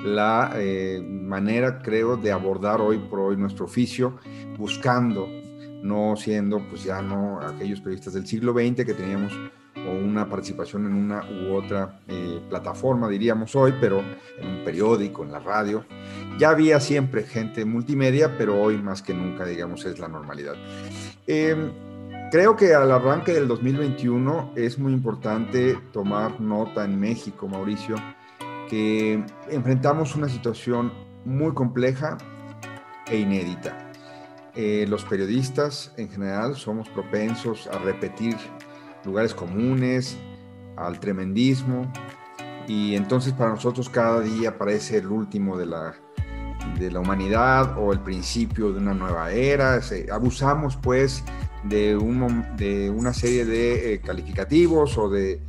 la eh, manera, creo, de abordar hoy por hoy nuestro oficio, buscando, no siendo pues ya no aquellos periodistas del siglo XX que teníamos o una participación en una u otra eh, plataforma, diríamos hoy, pero en un periódico, en la radio. Ya había siempre gente multimedia, pero hoy más que nunca, digamos, es la normalidad. Em, creo que al arranque del 2021 es muy importante tomar nota en México, Mauricio, que enfrentamos una situación muy compleja e inédita. Eh, los periodistas en general somos propensos a repetir lugares comunes, al tremendismo, y entonces para nosotros cada día parece el último de la, de la humanidad o el principio de una nueva era. abusamos pues de, un, de una serie de eh, calificativos o de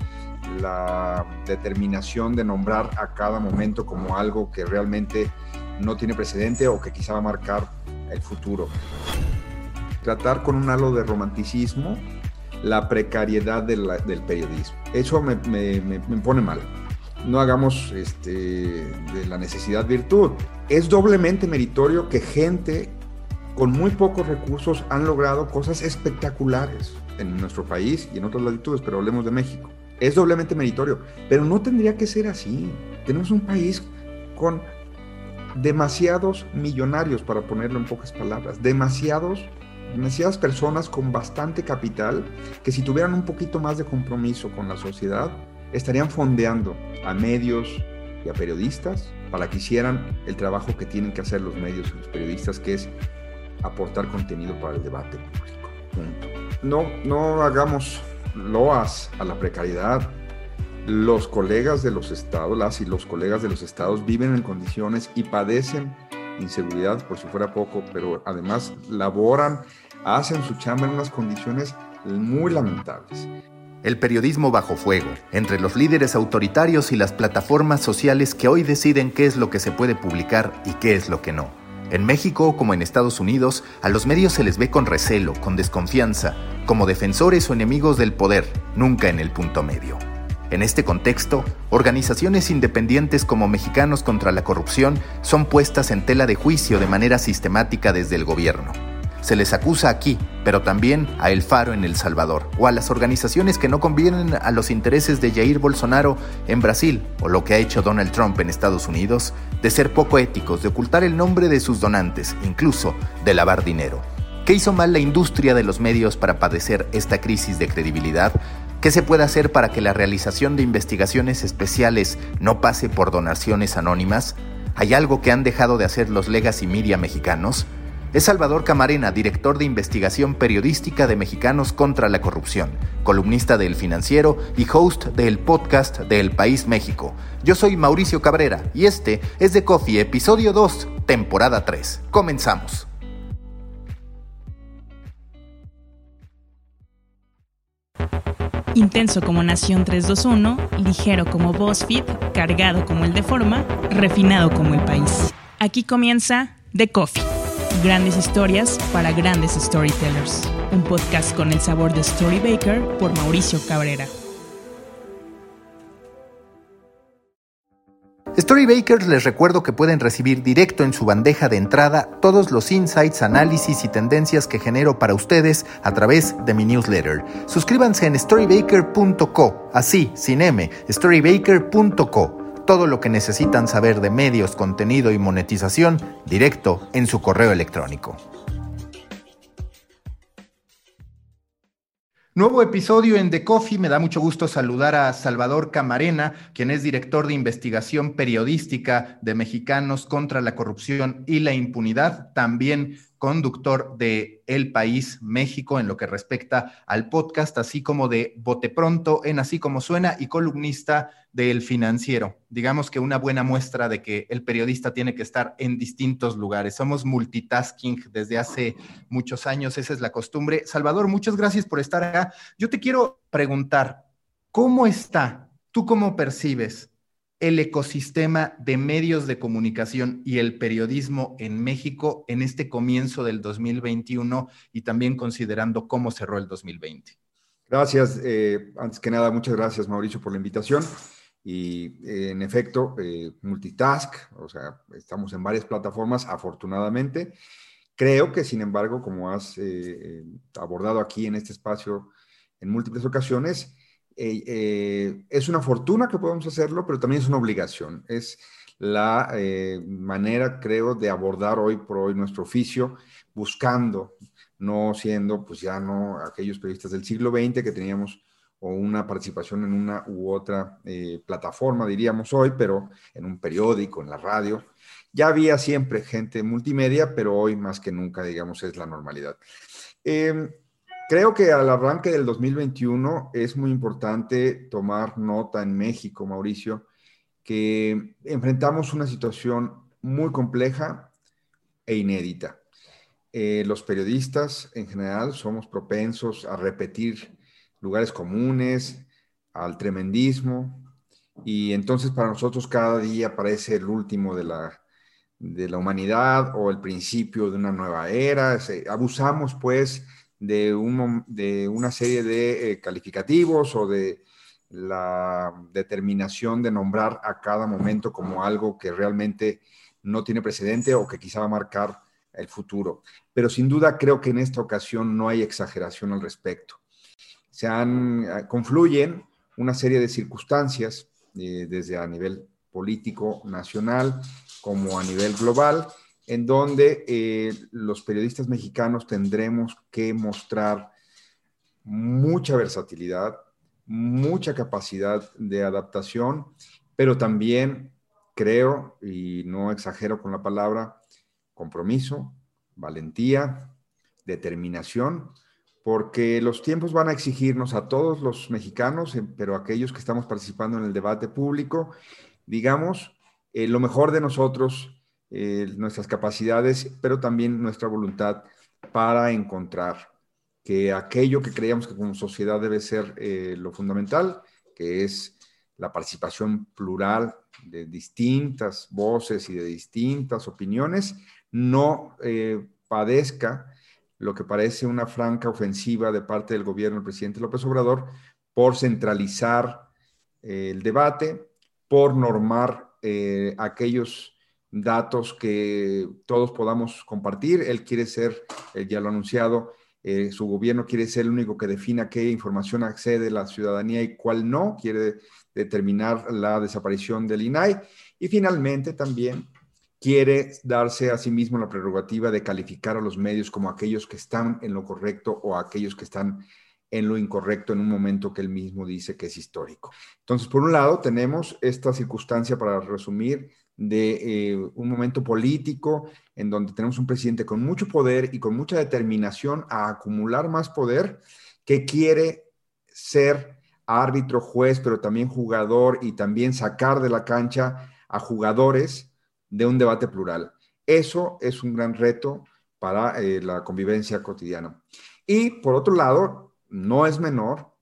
la determinación de nombrar a cada momento como algo que realmente no tiene precedente o que quizá va a marcar el futuro. Tratar con un halo de romanticismo la precariedad del periodismo. Eso me, pone mal. No hagamos este, de la necesidad virtud. Es doblemente meritorio que gente con muy pocos recursos han logrado cosas espectaculares en nuestro país y en otras latitudes, pero hablemos de México. Es doblemente meritorio, pero no tendría que ser así. Tenemos un país con demasiados millonarios, para ponerlo en pocas palabras, demasiados demasiadas personas con bastante capital que si tuvieran un poquito más de compromiso con la sociedad, estarían fondeando a medios y a periodistas para que hicieran el trabajo que tienen que hacer los medios y los periodistas, que es aportar contenido para el debate público. Punto. No, no hagamos loas a la precariedad. Los colegas de los estados, las y los colegas de los estados viven en condiciones y padecen inseguridad, por si fuera poco, pero además laboran, hacen su chamba en unas condiciones muy lamentables. El periodismo bajo fuego, entre los líderes autoritarios y las plataformas sociales que hoy deciden qué es lo que se puede publicar y qué es lo que no. En México, como en Estados Unidos, a los medios se les ve con recelo, con desconfianza, como defensores o enemigos del poder, nunca en el punto medio. En este contexto, organizaciones independientes como Mexicanos contra la Corrupción son puestas en tela de juicio de manera sistemática desde el gobierno. Se les acusa aquí, pero también a El Faro en El Salvador, o a las organizaciones que no convienen a los intereses de Jair Bolsonaro en Brasil, o lo que ha hecho Donald Trump en Estados Unidos, de ser poco éticos, de ocultar el nombre de sus donantes, incluso de lavar dinero. ¿Qué hizo mal la industria de los medios para padecer esta crisis de credibilidad? ¿Qué se puede hacer para que la realización de investigaciones especiales no pase por donaciones anónimas? ¿Hay algo que han dejado de hacer los legacy media mexicanos? Es Salvador Camarena, director de investigación periodística de Mexicanos contra la Corrupción, columnista del Financiero y host del podcast de El País México. Yo soy Mauricio Cabrera y este es The Coffee, episodio 2, temporada 3. Comenzamos. Intenso como Nación 321, ligero como BuzzFeed, cargado como el de Forma, refinado como el país. Aquí comienza The Coffee. Grandes historias para grandes storytellers. Un podcast con el sabor de Storybaker por Mauricio Cabrera. Storybakers les recuerdo que pueden recibir directo en su bandeja de entrada todos los insights, análisis y tendencias que genero para ustedes a través de mi newsletter. Suscríbanse en storybaker.co, así, sin M, storybaker.co. Todo lo que necesitan saber de medios, contenido y monetización directo en su correo electrónico. Nuevo episodio en The Coffee. Me da mucho gusto saludar a Salvador Camarena, quien es director de investigación periodística de Mexicanos contra la Corrupción y la Impunidad. También conductor de El País México en lo que respecta al podcast, así como de Bote Pronto en Así como Suena y columnista del Financiero. Digamos que una buena muestra de que el periodista tiene que estar en distintos lugares. Somos multitasking desde hace muchos años, esa es la costumbre. Salvador, muchas gracias por estar acá. Yo te quiero preguntar, ¿cómo está? ¿Tú cómo percibes el ecosistema de medios de comunicación y el periodismo en México en este comienzo del 2021 y también considerando cómo cerró el 2020. Gracias. Eh, antes que nada, muchas gracias Mauricio por la invitación. y en efecto, multitask, o sea, estamos en varias plataformas, afortunadamente. Creo que, sin embargo, como has abordado aquí en este espacio en múltiples ocasiones, es una fortuna que podamos hacerlo, pero también es una obligación. Es la manera, creo, de abordar hoy por hoy nuestro oficio, buscando no siendo pues ya no aquellos periodistas del siglo XX que teníamos o una participación en una u otra eh, plataforma, diríamos hoy, pero en un periódico, en la radio. Ya había siempre gente multimedia, pero hoy más que nunca, digamos, es la normalidad. Em, creo que al arranque del 2021 es muy importante tomar nota en México, Mauricio, que enfrentamos una situación muy compleja e inédita. Eh, los periodistas en general somos propensos a repetir lugares comunes, al tremendismo, y entonces para nosotros cada día parece el último de la, de la humanidad o el principio de una nueva era. abusamos pues de, de una serie de eh, calificativos o de la determinación de nombrar a cada momento como algo que realmente no tiene precedente o que quizá va a marcar el futuro. Pero sin duda creo que en esta ocasión no hay exageración al respecto. Se han, eh, confluyen una serie de circunstancias, eh, desde a nivel político nacional como a nivel global, en donde eh, los periodistas mexicanos tendremos que mostrar mucha versatilidad, mucha capacidad de adaptación, pero también creo, y no exagero con la palabra, compromiso, valentía, determinación, porque los tiempos van a exigirnos a todos los mexicanos, eh, pero aquellos que estamos participando en el debate público, digamos, eh, lo mejor de nosotros, eh, nuestras capacidades, pero también nuestra voluntad para encontrar que aquello que creíamos que como sociedad debe ser lo fundamental, que es la participación plural de distintas voces y de distintas opiniones, no eh, padezca lo que parece una franca ofensiva de parte del gobierno del presidente López Obrador por centralizar eh, el debate, por normar eh, aquellos datos que todos podamos compartir. Él quiere ser, él ya lo ha anunciado, su gobierno quiere ser el único que defina qué información accede la ciudadanía y cuál no, quiere determinar la desaparición del INAI. Y finalmente también quiere darse a sí mismo la prerrogativa de calificar a los medios como aquellos que están en lo correcto o aquellos que están en lo incorrecto en un momento que él mismo dice que es histórico. Entonces, por un lado, tenemos esta circunstancia, para resumir, de eh, un momento político en donde tenemos un presidente con mucho poder y con mucha determinación a acumular más poder, que quiere ser árbitro, juez, pero también jugador y también sacar de la cancha a jugadores de un debate plural. Eso es un gran reto para eh, la convivencia cotidiana. Y por otro lado, no es menor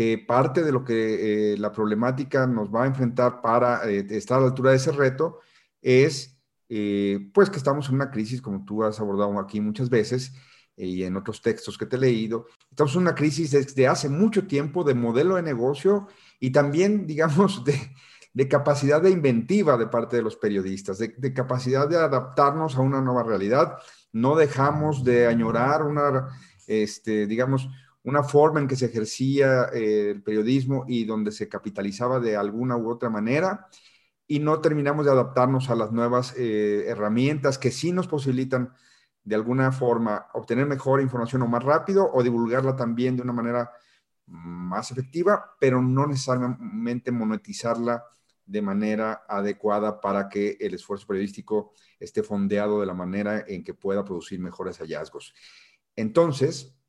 que parte de lo que eh, la problemática nos va a enfrentar para eh, estar a la altura de ese reto es, pues que estamos en una crisis, como tú has abordado aquí muchas veces y en otros textos que te he leído, estamos en una crisis desde hace mucho tiempo de modelo de negocio y también, digamos, de, de capacidad de inventiva de parte de los periodistas, de, capacidad de adaptarnos a una nueva realidad. No dejamos de añorar una, este, digamos, una forma en que se ejercía eh, el periodismo y donde se capitalizaba de alguna u otra manera y no terminamos de adaptarnos a las nuevas eh, herramientas que sí nos posibilitan de alguna forma obtener mejor información o más rápido o divulgarla también de una manera más efectiva, pero no necesariamente monetizarla de manera adecuada para que el esfuerzo periodístico esté fondeado de la manera en que pueda producir mejores hallazgos. Entonces,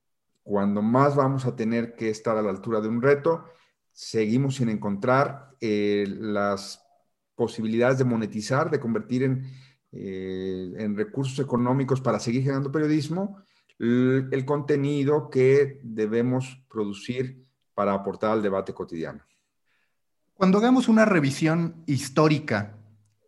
cuando más vamos a tener que estar a la altura de un reto, seguimos sin encontrar eh, las posibilidades de monetizar, de convertir en, eh, en recursos económicos para seguir generando periodismo, el contenido que debemos producir para aportar al debate cotidiano. Cuando hagamos una revisión histórica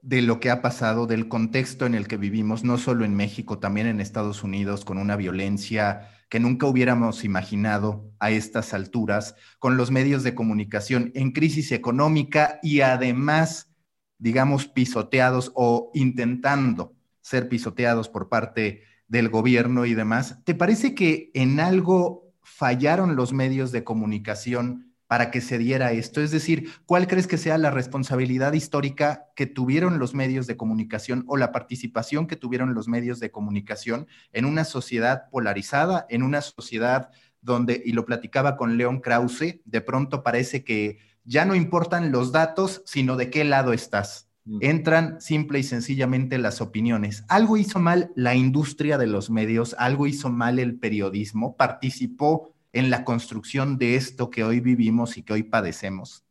de lo que ha pasado, del contexto en el que vivimos, no solo en México, también en Estados Unidos, con una violencia que nunca hubiéramos imaginado a estas alturas, con los medios de comunicación en crisis económica y además, digamos, pisoteados o intentando ser pisoteados por parte del gobierno y demás. ¿Te parece que en algo fallaron los medios de comunicación para que se diera esto? Es decir, ¿cuál crees que sea la responsabilidad histórica que tuvieron los medios de comunicación o la participación que tuvieron los medios de comunicación en una sociedad polarizada, en una sociedad donde, y lo platicaba con León Krause, de pronto parece que ya no importan los datos, sino de qué lado estás. Mm. Entran simple y sencillamente las opiniones. Algo hizo mal la industria de los medios, algo hizo mal el periodismo, participó en la construcción de esto que hoy vivimos y que hoy padecemos?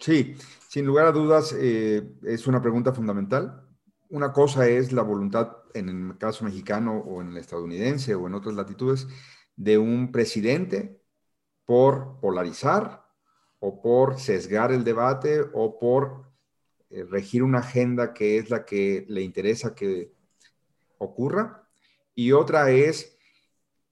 Sí, sin lugar a dudas, eh, es una pregunta fundamental. Una cosa es la voluntad, en el caso mexicano o en el estadounidense o en otras latitudes, de un presidente por polarizar o por sesgar el debate o por eh, regir una agenda que es la que le interesa que ocurra. Y otra es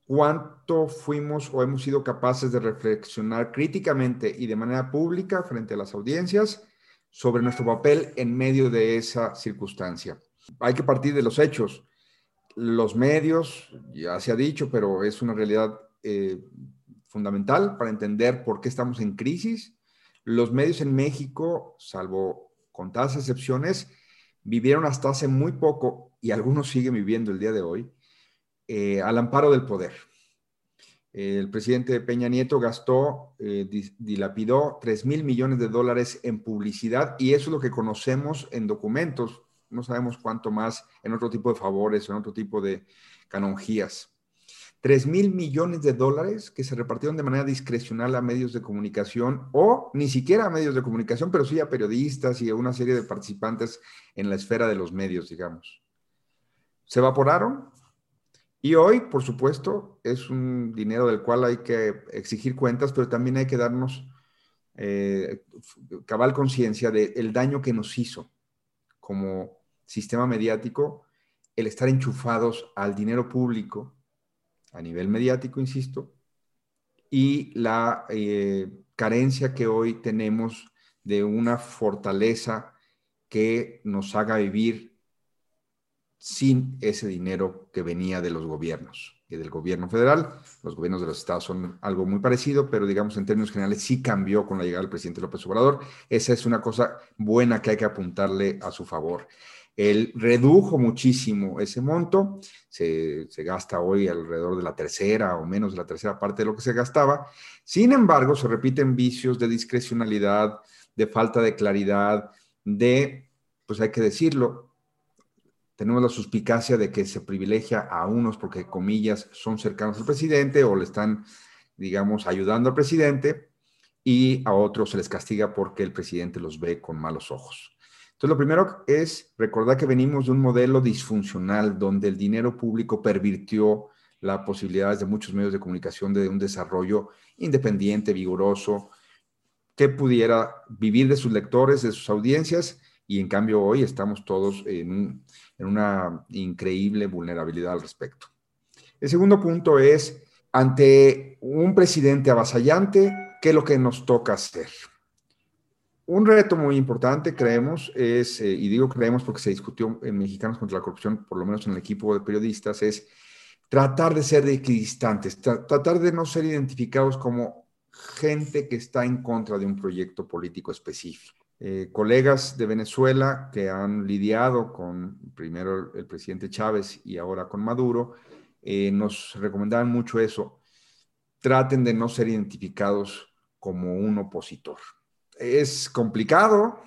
cuánto fuimos o hemos sido capaces de reflexionar críticamente y de manera pública frente a las audiencias sobre nuestro papel en medio de esa circunstancia. Hay que partir de los hechos. Los medios, ya se ha dicho, pero es una realidad eh, fundamental para entender por qué estamos en crisis. Los medios en México, salvo contadas excepciones, vivieron hasta hace muy poco, y algunos siguen viviendo el día de hoy, eh, al amparo del poder. El presidente Peña Nieto gastó, eh, dilapidó 3 mil millones de dólares en publicidad y eso es lo que conocemos en documentos. No sabemos cuánto más en otro tipo de favores, en otro tipo de canonjías. 3 mil millones de dólares que se repartieron de manera discrecional a medios de comunicación o ni siquiera a medios de comunicación, pero sí a periodistas y a una serie de participantes en la esfera de los medios, digamos. Se evaporaron y hoy, por supuesto, es un dinero del cual hay que exigir cuentas, pero también hay que darnos eh, cabal conciencia del daño que nos hizo como sistema mediático el estar enchufados al dinero público a nivel mediático, insisto, y la eh, carencia que hoy tenemos de una fortaleza que nos haga vivir sin ese dinero que venía de los gobiernos y del gobierno federal. Los gobiernos de los estados son algo muy parecido, pero digamos en términos generales sí cambió con la llegada del presidente López Obrador. Esa es una cosa buena que hay que apuntarle a su favor. Él redujo muchísimo ese monto, se, gasta hoy alrededor de la tercera o menos de la tercera parte de lo que se gastaba. Sin embargo, se repiten vicios de discrecionalidad, de falta de claridad, de, pues hay que decirlo, tenemos la suspicacia de que se privilegia a unos porque, comillas, son cercanos al presidente o le están, digamos, ayudando al presidente y a otros se les castiga porque el presidente los ve con malos ojos. Entonces, lo primero es recordar que venimos de un modelo disfuncional donde el dinero público pervirtió las posibilidades de muchos medios de comunicación de un desarrollo independiente, vigoroso, que pudiera vivir de sus lectores, de sus audiencias, y en cambio hoy estamos todos en un en una increíble vulnerabilidad al respecto. El segundo punto es, ante un presidente avasallante, ¿qué es lo que nos toca hacer? Un reto muy importante, creemos, es, eh, y digo creemos porque se discutió en Mexicanos contra la Corrupción, por lo menos en el equipo de periodistas, es tratar de ser equidistantes, tratar de no ser identificados como gente que está en contra de un proyecto político específico. Eh, colegas de Venezuela que han lidiado con primero el presidente Chávez y ahora con Maduro, eh, nos recomendaban mucho eso. Traten de no ser identificados como un opositor. Es complicado,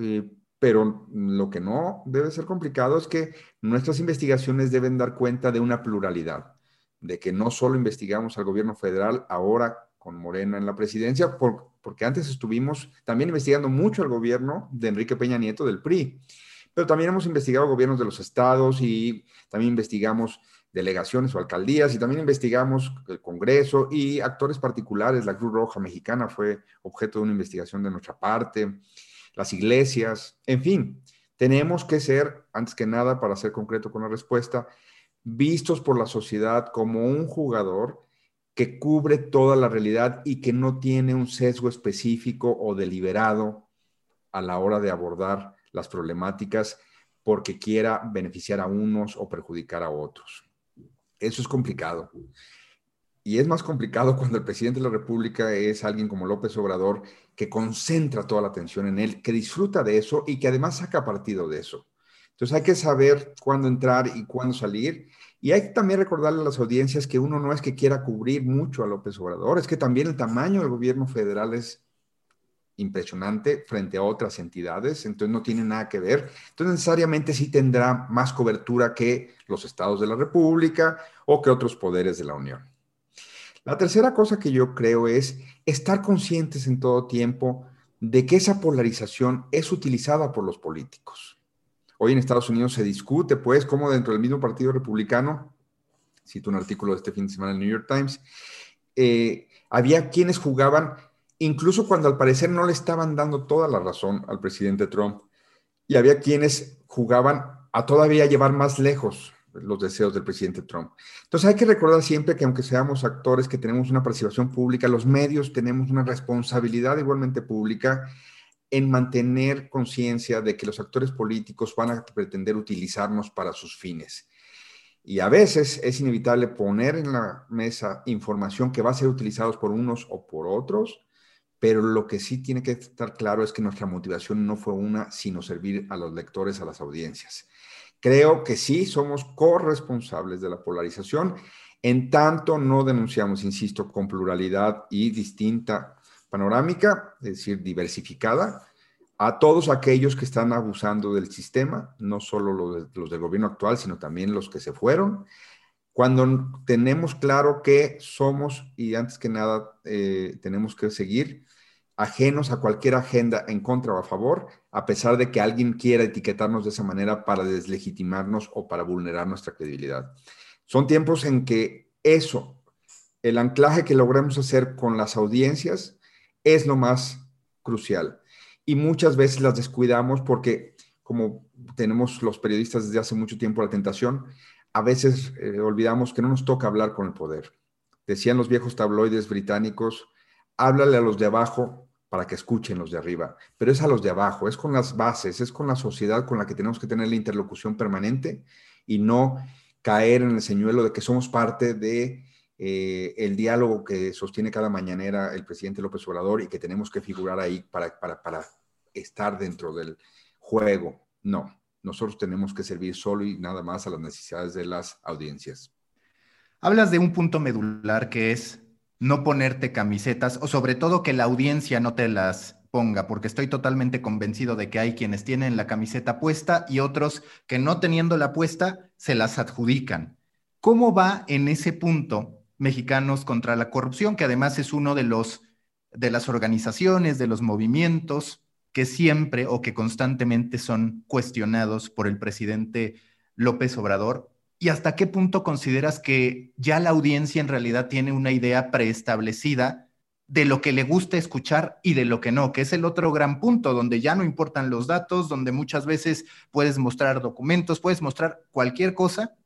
eh, pero lo que no debe ser complicado es que nuestras investigaciones deben dar cuenta de una pluralidad, de que no solo investigamos al gobierno federal, ahora con Morena en la presidencia, porque antes estuvimos también investigando mucho al gobierno de Enrique Peña Nieto del PRI, pero también hemos investigado gobiernos de los estados y también investigamos delegaciones o alcaldías y también investigamos el Congreso y actores particulares. La Cruz Roja Mexicana fue objeto de una investigación de nuestra parte, las iglesias, en fin. Tenemos que ser, antes que nada, para ser concreto con la respuesta, vistos por la sociedad como un jugador que cubre toda la realidad y que no tiene un sesgo específico o deliberado a la hora de abordar las problemáticas porque quiera beneficiar a unos o perjudicar a otros. Eso es complicado. Y es más complicado cuando el presidente de la República es alguien como López Obrador, que concentra toda la atención en él, que disfruta de eso y que además saca partido de eso. Entonces hay que saber cuándo entrar y cuándo salir. Y hay que también recordarle a las audiencias que uno no es que quiera cubrir mucho a López Obrador, es que también el tamaño del gobierno federal es impresionante frente a otras entidades, entonces no tiene nada que ver. Entonces necesariamente sí tendrá más cobertura que los estados de la República o que otros poderes de la Unión. La tercera cosa que yo creo es estar conscientes en todo tiempo de que esa polarización es utilizada por los políticos. Hoy en Estados Unidos se discute, pues, cómo dentro del mismo Partido Republicano, cito un artículo de este fin de semana en el New York Times, eh, había quienes jugaban, incluso cuando al parecer no le estaban dando toda la razón al presidente Trump, y había quienes jugaban a todavía llevar más lejos los deseos del presidente Trump. Entonces hay que recordar siempre que aunque seamos actores que tenemos una participación pública, los medios tenemos una responsabilidad igualmente pública en mantener conciencia de que los actores políticos van a pretender utilizarnos para sus fines. Y a veces es inevitable poner en la mesa información que va a ser utilizada por unos o por otros, pero lo que sí tiene que estar claro es que nuestra motivación no fue una, sino servir a los lectores, a las audiencias. Creo que sí somos corresponsables de la polarización, en tanto no denunciamos, insisto, con pluralidad y distinta panorámica, es decir, diversificada, a todos aquellos que están abusando del sistema, no solo los, del gobierno actual, sino también los que se fueron, cuando tenemos claro que somos, y antes que nada eh, tenemos que seguir ajenos a cualquier agenda en contra o a favor, a pesar de que alguien quiera etiquetarnos de esa manera para deslegitimarnos o para vulnerar nuestra credibilidad. Son tiempos en que eso, el anclaje que logramos hacer con las audiencias, es lo más crucial. Y muchas veces las descuidamos porque, como tenemos los periodistas desde hace mucho tiempo la tentación, a veces eh, olvidamos que no nos toca hablar con el poder. Decían los viejos tabloides británicos, háblale a los de abajo para que escuchen los de arriba, pero es a los de abajo, es con las bases, es con la sociedad con la que tenemos que tener la interlocución permanente y no caer en el señuelo de que somos parte de eh, el diálogo que sostiene cada mañanera el presidente López Obrador y que tenemos que figurar ahí para, estar dentro del juego. No, nosotros tenemos que servir solo y nada más a las necesidades de las audiencias. Hablas de un punto medular que es no ponerte camisetas o sobre todo que la audiencia no te las ponga, porque estoy totalmente convencido de que hay quienes tienen la camiseta puesta y otros que no teniendo la puesta se las adjudican. ¿Cómo va en ese punto Mexicanos contra la Corrupción, que además es uno de los de las organizaciones, de los movimientos que siempre o que constantemente son cuestionados por el presidente López Obrador. ¿Y hasta qué punto consideras que ya la audiencia en realidad tiene una idea preestablecida de lo que le gusta escuchar y de lo que no, que es el otro gran punto, donde ya no importan los datos, donde muchas veces puedes mostrar documentos, puedes mostrar cualquier cosa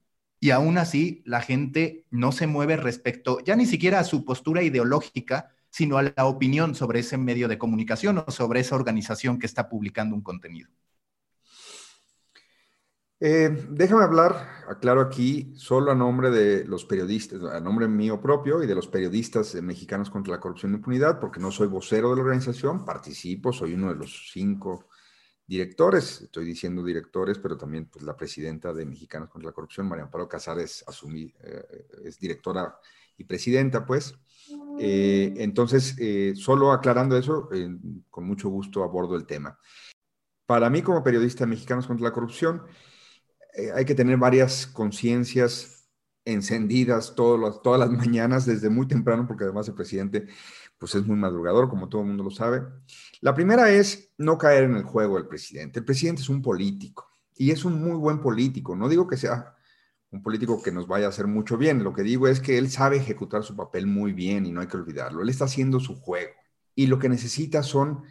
y aún así la gente no se mueve respecto ya ni siquiera a su postura ideológica, sino a la opinión sobre ese medio de comunicación o sobre esa organización que está publicando un contenido. Eh, déjame hablar, aclaro aquí, solo a nombre de los periodistas, a nombre mío propio y de los periodistas mexicanos contra la corrupción y impunidad, porque no soy vocero de la organización, participo, soy uno de los cinco directores, estoy diciendo directores, pero también pues, la presidenta de Mexicanos contra la Corrupción, María Amparo Casares, asumí, eh, es directora y presidenta, pues. Eh, entonces, solo aclarando eso, con mucho gusto abordo el tema. Para mí, como periodista de Mexicanos contra la Corrupción, eh, hay que tener varias conciencias encendidas todas las mañanas desde muy temprano, porque además el presidente pues es muy madrugador, como todo mundo lo sabe. La primera es no caer en el juego del presidente. El presidente es un político y es un muy buen político. No digo que sea un político que nos vaya a hacer mucho bien. Lo que digo es que él sabe ejecutar su papel muy bien y no hay que olvidarlo. Él está haciendo su juego y lo que necesita son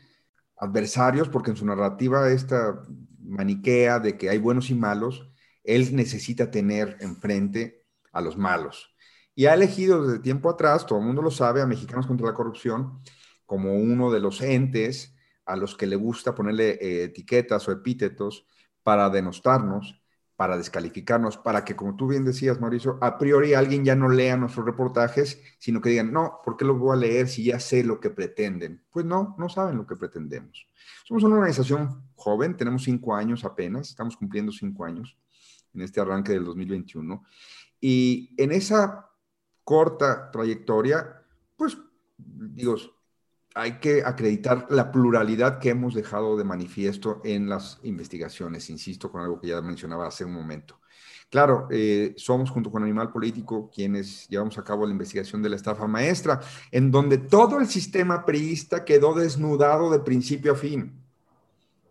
adversarios, porque en su narrativa esta maniquea de que hay buenos y malos, él necesita tener enfrente a los malos. Y ha elegido desde tiempo atrás, todo el mundo lo sabe, a Mexicanos contra la Corrupción como uno de los entes a los que le gusta ponerle eh, etiquetas o epítetos para denostarnos, para descalificarnos, para que, como tú bien decías, Mauricio, a priori alguien ya no lea nuestros reportajes, sino que digan, no, ¿por qué los voy a leer si ya sé lo que pretenden? Pues no, no saben lo que pretendemos. Somos una organización joven, tenemos cinco años apenas, estamos cumpliendo cinco años en este arranque del 2021, y en esa corta trayectoria, pues, digo, hay que acreditar la pluralidad que hemos dejado de manifiesto en las investigaciones, insisto con algo que ya mencionaba hace un momento. Claro, eh, somos junto con Animal Político quienes llevamos a cabo la investigación de la estafa maestra, en donde todo el sistema priista quedó desnudado de principio a fin.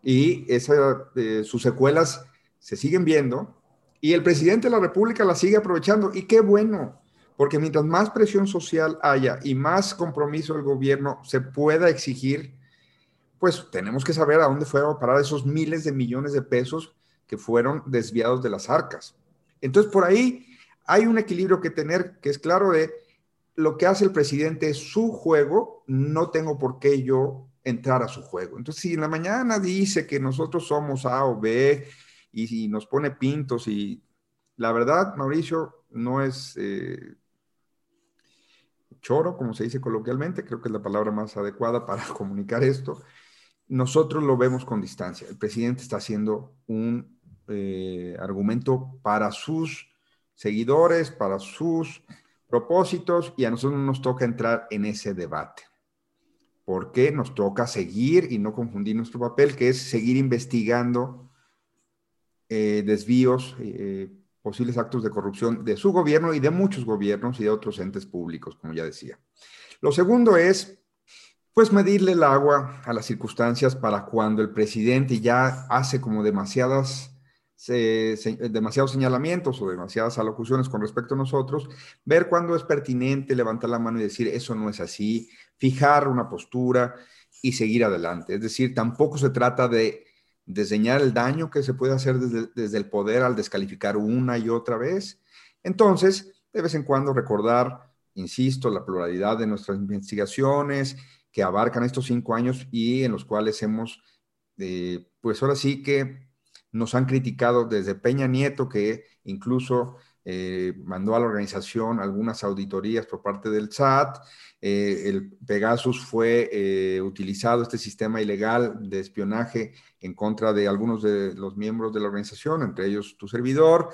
Y eh, sus secuelas se siguen viendo y el presidente de la República las sigue aprovechando. Y qué bueno, porque mientras más presión social haya y más compromiso del gobierno se pueda exigir, pues tenemos que saber a dónde fueron a parar esos miles de millones de pesos que fueron desviados de las arcas. Entonces, por ahí hay un equilibrio que tener, que es claro de lo que hace el presidente es su juego, no tengo por qué yo entrar a su juego. Entonces, si en la mañana dice que nosotros somos A o B y, si nos pone pintos y la verdad, Mauricio, no es... Eh, choro, como se dice coloquialmente, creo que es la palabra más adecuada para comunicar esto, nosotros lo vemos con distancia. El presidente está haciendo un eh, argumento para sus seguidores, para sus propósitos, y a nosotros nos toca entrar en ese debate. Porque nos toca seguir y no confundir nuestro papel, que es seguir investigando eh, desvíos, eh, posibles actos de corrupción de su gobierno y de muchos gobiernos y de otros entes públicos, como ya decía. Lo segundo es, pues, medirle el agua a las circunstancias para cuando el presidente ya hace como demasiadas, demasiados señalamientos o demasiadas alocuciones con respecto a nosotros, ver cuándo es pertinente levantar la mano y decir, eso no es así, fijar una postura y seguir adelante. Es decir, tampoco se trata de diseñar el daño que se puede hacer desde, el poder al descalificar una y otra vez. Entonces, de vez en cuando recordar, insisto, la pluralidad de nuestras investigaciones que abarcan estos cinco años y en los cuales hemos, eh, pues ahora sí que nos han criticado desde Peña Nieto, que incluso eh, mandó a la organización algunas auditorías por parte del SAT. Eh, el Pegasus fue eh, utilizado, este sistema ilegal de espionaje en contra de algunos de los miembros de la organización, entre ellos tu servidor.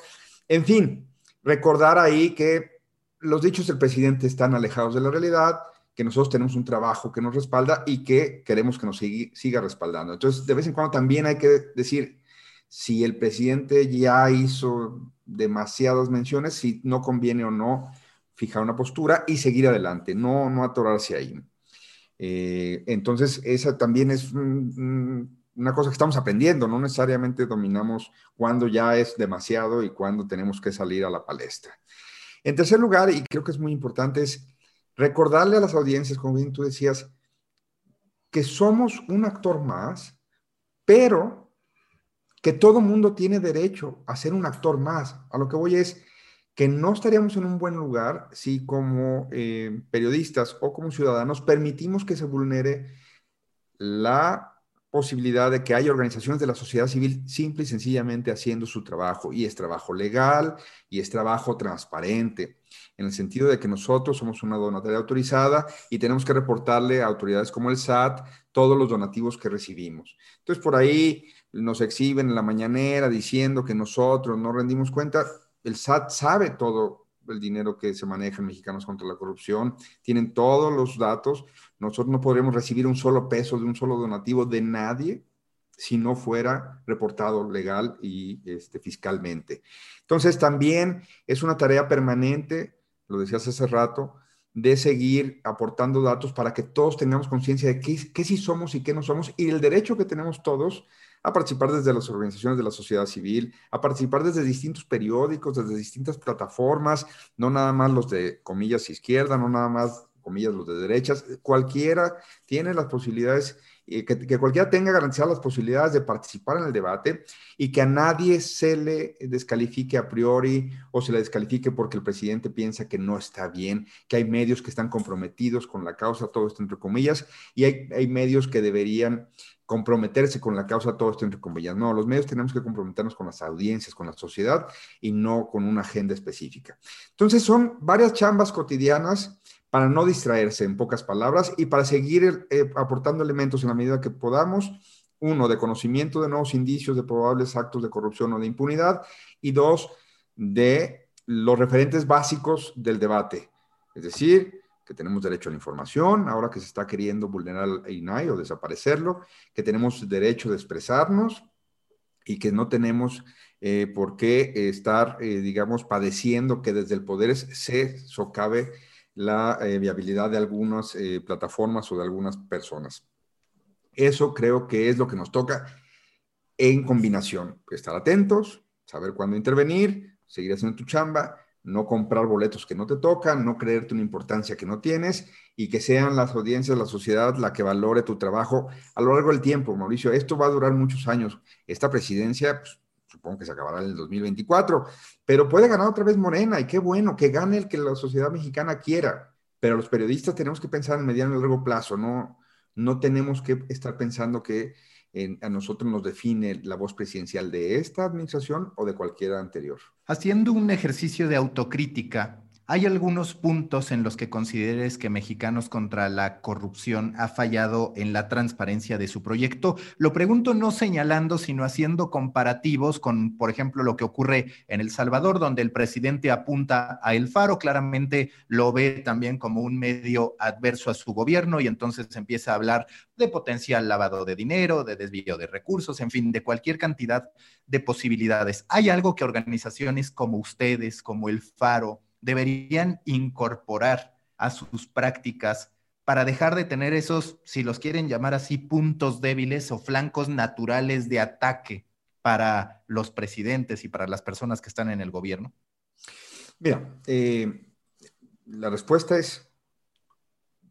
En fin, recordar ahí que los dichos del presidente están alejados de la realidad, que nosotros tenemos un trabajo que nos respalda y que queremos que nos siga respaldando. Entonces, de vez en cuando también hay que decir, si el presidente ya hizo demasiadas menciones, si no conviene o no fijar una postura y seguir adelante, no, no atorarse ahí. Eh, entonces, esa también es una cosa que estamos aprendiendo, no necesariamente dominamos cuándo ya es demasiado y cuándo tenemos que salir a la palestra. En tercer lugar, y creo que es muy importante, es recordarle a las audiencias, como bien tú decías, que somos un actor más, pero que todo mundo tiene derecho a ser un actor más. A lo que voy es que no estaríamos en un buen lugar si como eh, periodistas o como ciudadanos permitimos que se vulnere la posibilidad de que haya organizaciones de la sociedad civil simple y sencillamente haciendo su trabajo. Y es trabajo legal y es trabajo transparente, en el sentido de que nosotros somos una donataria autorizada y tenemos que reportarle a autoridades como el SAT todos los donativos que recibimos. Entonces, por ahí nos exhiben en la mañanera diciendo que nosotros no rendimos cuenta. El SAT sabe todo el dinero que se maneja en Mexicanos contra la Corrupción, tienen todos los datos. Nosotros no podríamos recibir un solo peso de un solo donativo de nadie si no fuera reportado legal y este, fiscalmente. Entonces, también es una tarea permanente, lo decías hace rato, de seguir aportando datos para que todos tengamos conciencia de qué, qué sí somos y qué no somos y el derecho que tenemos todos a participar desde las organizaciones de la sociedad civil, a participar desde distintos periódicos, desde distintas plataformas, no nada más los de comillas izquierda, no nada más comillas los de derechas, cualquiera tiene las posibilidades que, que, cualquiera tenga garantizadas las posibilidades de participar en el debate y que a nadie se le descalifique a priori o se le descalifique porque el presidente piensa que no está bien, que hay medios que están comprometidos con la causa, todo esto entre comillas, y hay, hay medios que deberían comprometerse con la causa, todo esto entre comillas. No, los medios tenemos que comprometernos con las audiencias, con la sociedad y no con una agenda específica. Entonces son varias chambas cotidianas para no distraerse, en pocas palabras, y para seguir eh, aportando elementos en la medida que podamos. Uno, de conocimiento de nuevos indicios de probables actos de corrupción o de impunidad. Y dos, de los referentes básicos del debate. Es decir, que tenemos derecho a la información, ahora que se está queriendo vulnerar el INAI o desaparecerlo, que tenemos derecho de expresarnos y que no tenemos eh, por qué estar, eh, digamos, padeciendo que desde el poder se socave la eh, viabilidad de algunas plataformas o de algunas personas. Eso creo que es lo que nos toca en combinación, estar atentos, saber cuándo intervenir, seguir haciendo tu chamba, no comprar boletos que no te tocan, no creerte una importancia que no tienes y que sean las audiencias, la sociedad la que valore tu trabajo a lo largo del tiempo, Mauricio. Esto va a durar muchos años. Esta presidencia, pues, supongo que se acabará en el 2024, pero puede ganar otra vez Morena y qué bueno, que gane el que la sociedad mexicana quiera. Pero los periodistas tenemos que pensar en mediano y largo plazo, no, no tenemos que estar pensando que a nosotros nos define la voz presidencial de esta administración o de cualquiera anterior. Haciendo un ejercicio de autocrítica, ¿Hay algunos puntos en los que consideres que Mexicanos contra la Corrupción ha fallado en la transparencia de su proyecto? Lo pregunto no señalando, sino haciendo comparativos con, por ejemplo, lo que ocurre en El Salvador, donde el presidente apunta a El Faro, claramente lo ve también como un medio adverso a su gobierno y entonces empieza a hablar de potencial lavado de dinero, de desvío de recursos, en fin, de cualquier cantidad de posibilidades. ¿Hay algo que organizaciones como ustedes, como El Faro, deberían incorporar a sus prácticas para dejar de tener esos, si los quieren llamar así, puntos débiles o flancos naturales de ataque para los presidentes y para las personas que están en el gobierno? Mira, eh, la respuesta es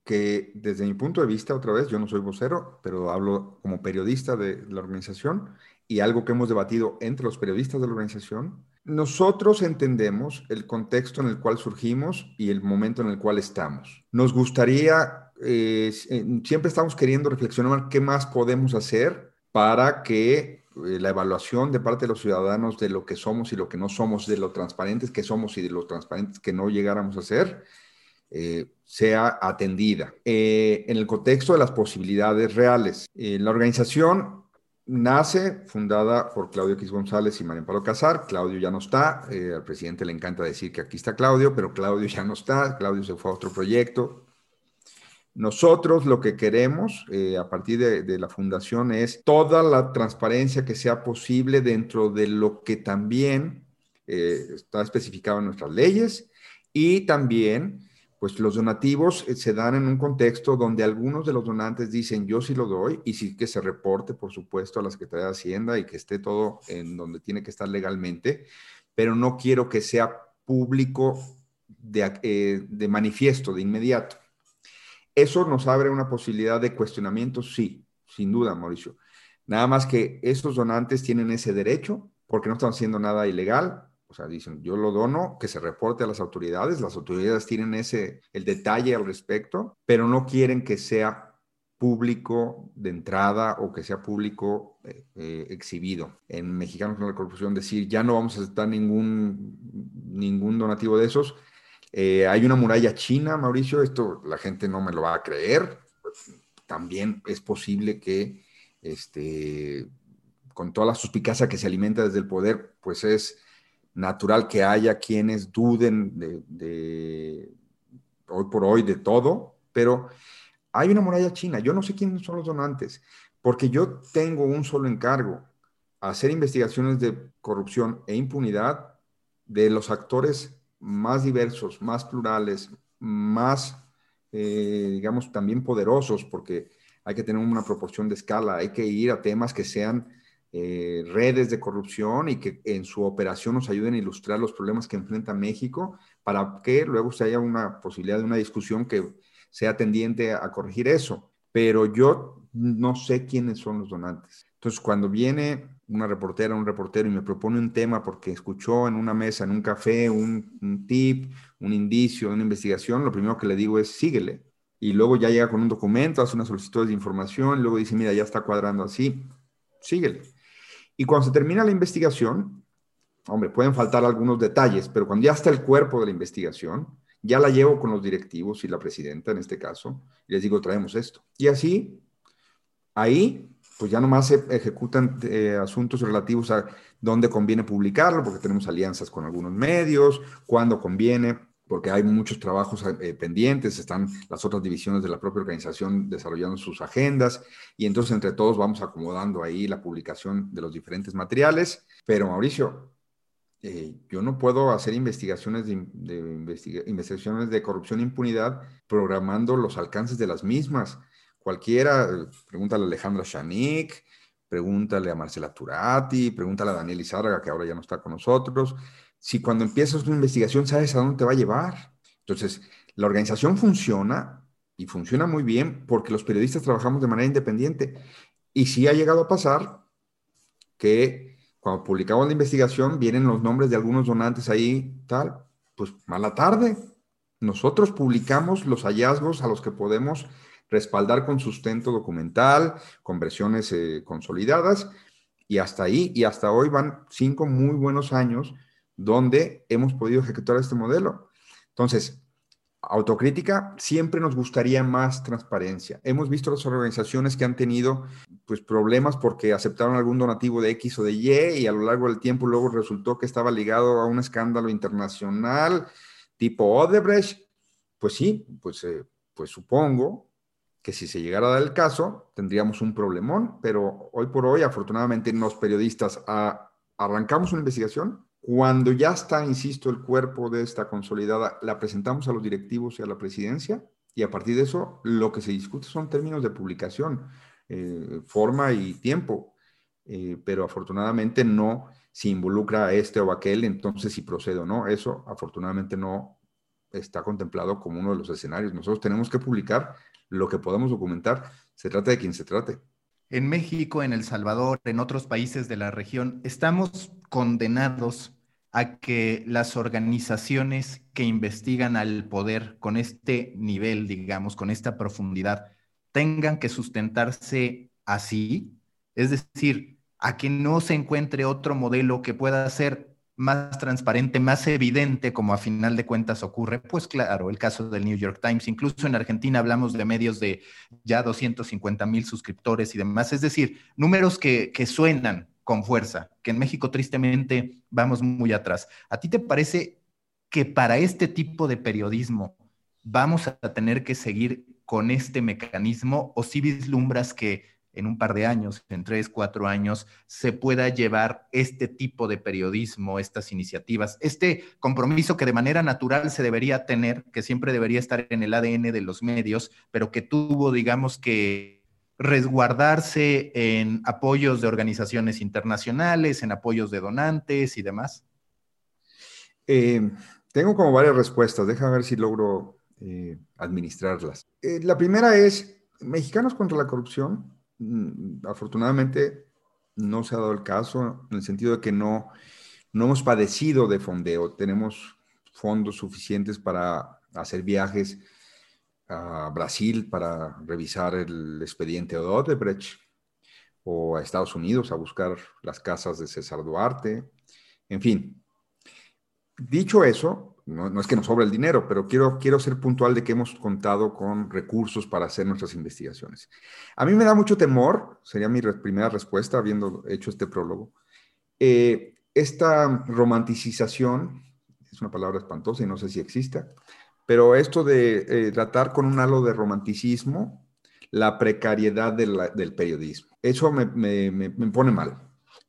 que desde mi punto de vista, otra vez, yo no soy vocero, pero hablo como periodista de la organización y algo que hemos debatido entre los periodistas de la organización nosotros entendemos el contexto en el cual surgimos y el momento en el cual estamos. Nos gustaría, eh, siempre estamos queriendo reflexionar qué más podemos hacer para que eh, la evaluación de parte de los ciudadanos de lo que somos y lo que no somos, de lo transparentes que somos y de lo transparentes que no llegáramos a ser, eh, sea atendida. en el contexto de las posibilidades reales, la organización nace fundada por Claudio X González y María Pablo Casar. Claudio ya no está. Eh, al presidente le encanta decir que aquí está Claudio, pero Claudio ya no está. Claudio se fue a otro proyecto. Nosotros lo que queremos eh, a partir de, la fundación es toda la transparencia que sea posible dentro de lo que también eh, está especificado en nuestras leyes y también pues los donativos eh, se dan en un contexto donde algunos de los donantes dicen yo sí lo doy y sí que se reporte, por supuesto, a la Secretaría de Hacienda y que esté todo en donde tiene que estar legalmente, pero no quiero que sea público de, eh, de manifiesto, de inmediato. Eso nos abre una posibilidad de cuestionamiento, sí, sin duda, Mauricio. Nada más que esos donantes tienen ese derecho porque no están haciendo nada ilegal, o sea, dicen, yo lo dono, que se reporte a las autoridades, las autoridades tienen ese, el detalle al respecto, pero no quieren que sea público de entrada o que sea público eh, eh, exhibido. En Mexicanos con la Corrupción decir, ya no vamos a aceptar ningún, ningún donativo de esos. Eh, hay una muralla china, Mauricio, esto la gente no me lo va a creer. También es posible que, este, con toda la suspicacia que se alimenta desde el poder, pues es natural que haya quienes duden de, hoy por hoy de todo, pero hay una muralla china. Yo no sé quiénes son los donantes, porque yo tengo un solo encargo, hacer investigaciones de corrupción e impunidad de los actores más diversos, más plurales, más, eh, digamos, también poderosos, porque hay que tener una proporción de escala, hay que ir a temas que sean eh, redes de corrupción y que en su operación nos ayuden a ilustrar los problemas que enfrenta México para que luego se haya una posibilidad de una discusión que sea tendiente a corregir eso. pero yo no sé quiénes son los donantes. Entonces, cuando viene una reportera, un reportero y me propone un tema porque escuchó en una mesa, en un café, un, un tip, un indicio, una investigación, lo primero que le digo es síguele. Y luego ya llega con un documento, hace una solicitud de información, luego dice, mira, ya está cuadrando así, síguele. Y cuando se termina la investigación, hombre, pueden faltar algunos detalles, pero cuando ya está el cuerpo de la investigación, ya la llevo con los directivos y la presidenta en este caso, y les digo, traemos esto. Y así, ahí, pues ya nomás se ejecutan eh, asuntos relativos a dónde conviene publicarlo, porque tenemos alianzas con algunos medios, cuándo conviene, porque hay muchos trabajos eh, pendientes, están las otras divisiones de la propia organización desarrollando sus agendas, y entonces entre todos vamos acomodando ahí la publicación de los diferentes materiales. Pero Mauricio, eh, yo no puedo hacer investigaciones de, investigaciones de corrupción e impunidad programando los alcances de las mismas. Cualquiera, pregúntale a Alejandra Shanik, pregúntale a Marcela Turati, pregúntale a Daniel Izárraga, que ahora ya no está con nosotros. Si cuando empiezas una investigación sabes a dónde te va a llevar. Entonces, la organización funciona y funciona muy bien porque los periodistas trabajamos de manera independiente. Y sí ha llegado a pasar que cuando publicamos la investigación, vienen los nombres de algunos donantes ahí, tal, pues mala tarde. Nosotros publicamos los hallazgos a los que podemos respaldar con sustento documental, con versiones eh, consolidadas, y hasta ahí, y hasta hoy van cinco muy buenos años donde hemos podido ejecutar este modelo. Entonces, autocrítica, siempre nos gustaría más transparencia. Hemos visto las organizaciones que han tenido pues problemas porque aceptaron algún donativo de X o de Y y a lo largo del tiempo luego resultó que estaba ligado a un escándalo internacional tipo Odebrecht. Pues sí, pues, eh, pues supongo que si se llegara a dar el caso tendríamos un problemón, pero hoy por hoy afortunadamente los periodistas arrancamos una investigación cuando ya está, insisto, el cuerpo de esta consolidada, la presentamos a los directivos y a la presidencia y a partir de eso lo que se discute son términos de publicación, eh, forma y tiempo, eh, pero afortunadamente no se involucra a este o aquel, entonces si procede o no, eso afortunadamente no está contemplado como uno de los escenarios. Nosotros tenemos que publicar lo que podamos documentar, se trata de quien se trate. En México, en El Salvador, en otros países de la región, estamos condenados a que las organizaciones que investigan al poder con este nivel, digamos, con esta profundidad, tengan que sustentarse así, es decir, a que no se encuentre otro modelo que pueda ser más transparente, más evidente, como a final de cuentas ocurre, pues claro, el caso del New York Times, incluso en Argentina hablamos de medios de ya 250 mil suscriptores y demás, es decir, números que, que suenan con fuerza, que en México tristemente vamos muy atrás. ¿A ti te parece que para este tipo de periodismo vamos a tener que seguir con este mecanismo o si vislumbras que en un par de años, en tres, cuatro años, se pueda llevar este tipo de periodismo, estas iniciativas, este compromiso que de manera natural se debería tener, que siempre debería estar en el ADN de los medios, pero que tuvo, digamos que, resguardarse en apoyos de organizaciones internacionales, en apoyos de donantes y demás? Eh, tengo como varias respuestas, déjame ver si logro eh, administrarlas. Eh, la primera es, Mexicanos contra la corrupción Mm, afortunadamente no se ha dado el caso en el sentido de que no, no hemos padecido de fondeo. Tenemos fondos suficientes para hacer viajes a Brasil para revisar el expediente de Odebrecht o a Estados Unidos a buscar las casas de César Duarte. En fin, dicho eso, no, es que nos sobra el dinero, pero quiero, quiero ser puntual de que hemos contado con recursos para hacer nuestras investigaciones. A mí me da mucho temor, sería mi primera respuesta habiendo hecho este prólogo, eh, esta romanticización, es una palabra espantosa y no sé si exista, pero esto de eh, tratar con un halo de romanticismo la precariedad del periodismo. Eso me, me, pone mal.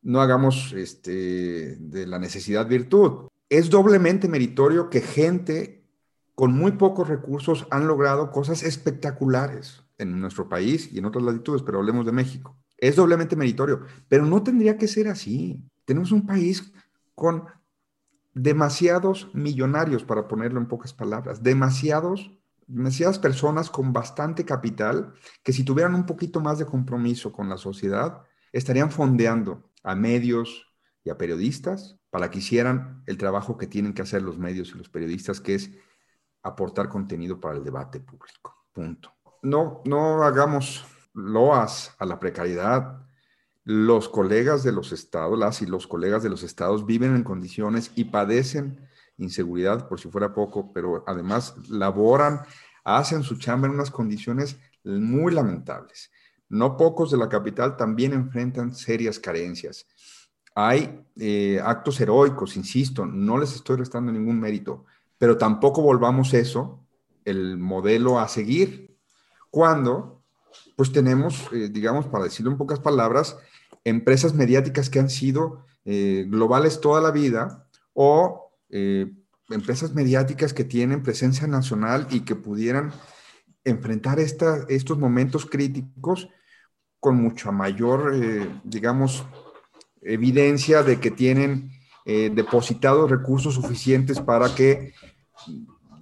No hagamos este, de la necesidad virtud es doblemente meritorio que gente con muy pocos recursos han logrado cosas espectaculares en nuestro país y en otras latitudes, pero hablemos de México. Es doblemente meritorio, pero no tendría que ser así. Tenemos un país con demasiados millonarios, para ponerlo en pocas palabras, demasiados demasiadas personas con bastante capital que si tuvieran un poquito más de compromiso con la sociedad, estarían fondeando a medios y a periodistas para que hicieran el trabajo que tienen que hacer los medios y los periodistas, que es aportar contenido para el debate público. Punto. No, no hagamos loas a la precariedad. Los colegas de los estados, las y los colegas de los estados viven en condiciones y padecen inseguridad, por si fuera poco, pero además laboran, hacen su chamba en unas condiciones muy lamentables. No pocos de la capital también enfrentan serias carencias. Hay eh, actos heroicos, insisto, no les estoy restando ningún mérito, pero tampoco volvamos eso, el modelo a seguir, cuando pues tenemos, eh, digamos, para decirlo en pocas palabras, empresas mediáticas que han sido eh, globales toda la vida o eh, empresas mediáticas que tienen presencia nacional y que pudieran enfrentar estos momentos críticos con mucha mayor, digamos, evidencia de que tienen depositados recursos suficientes para que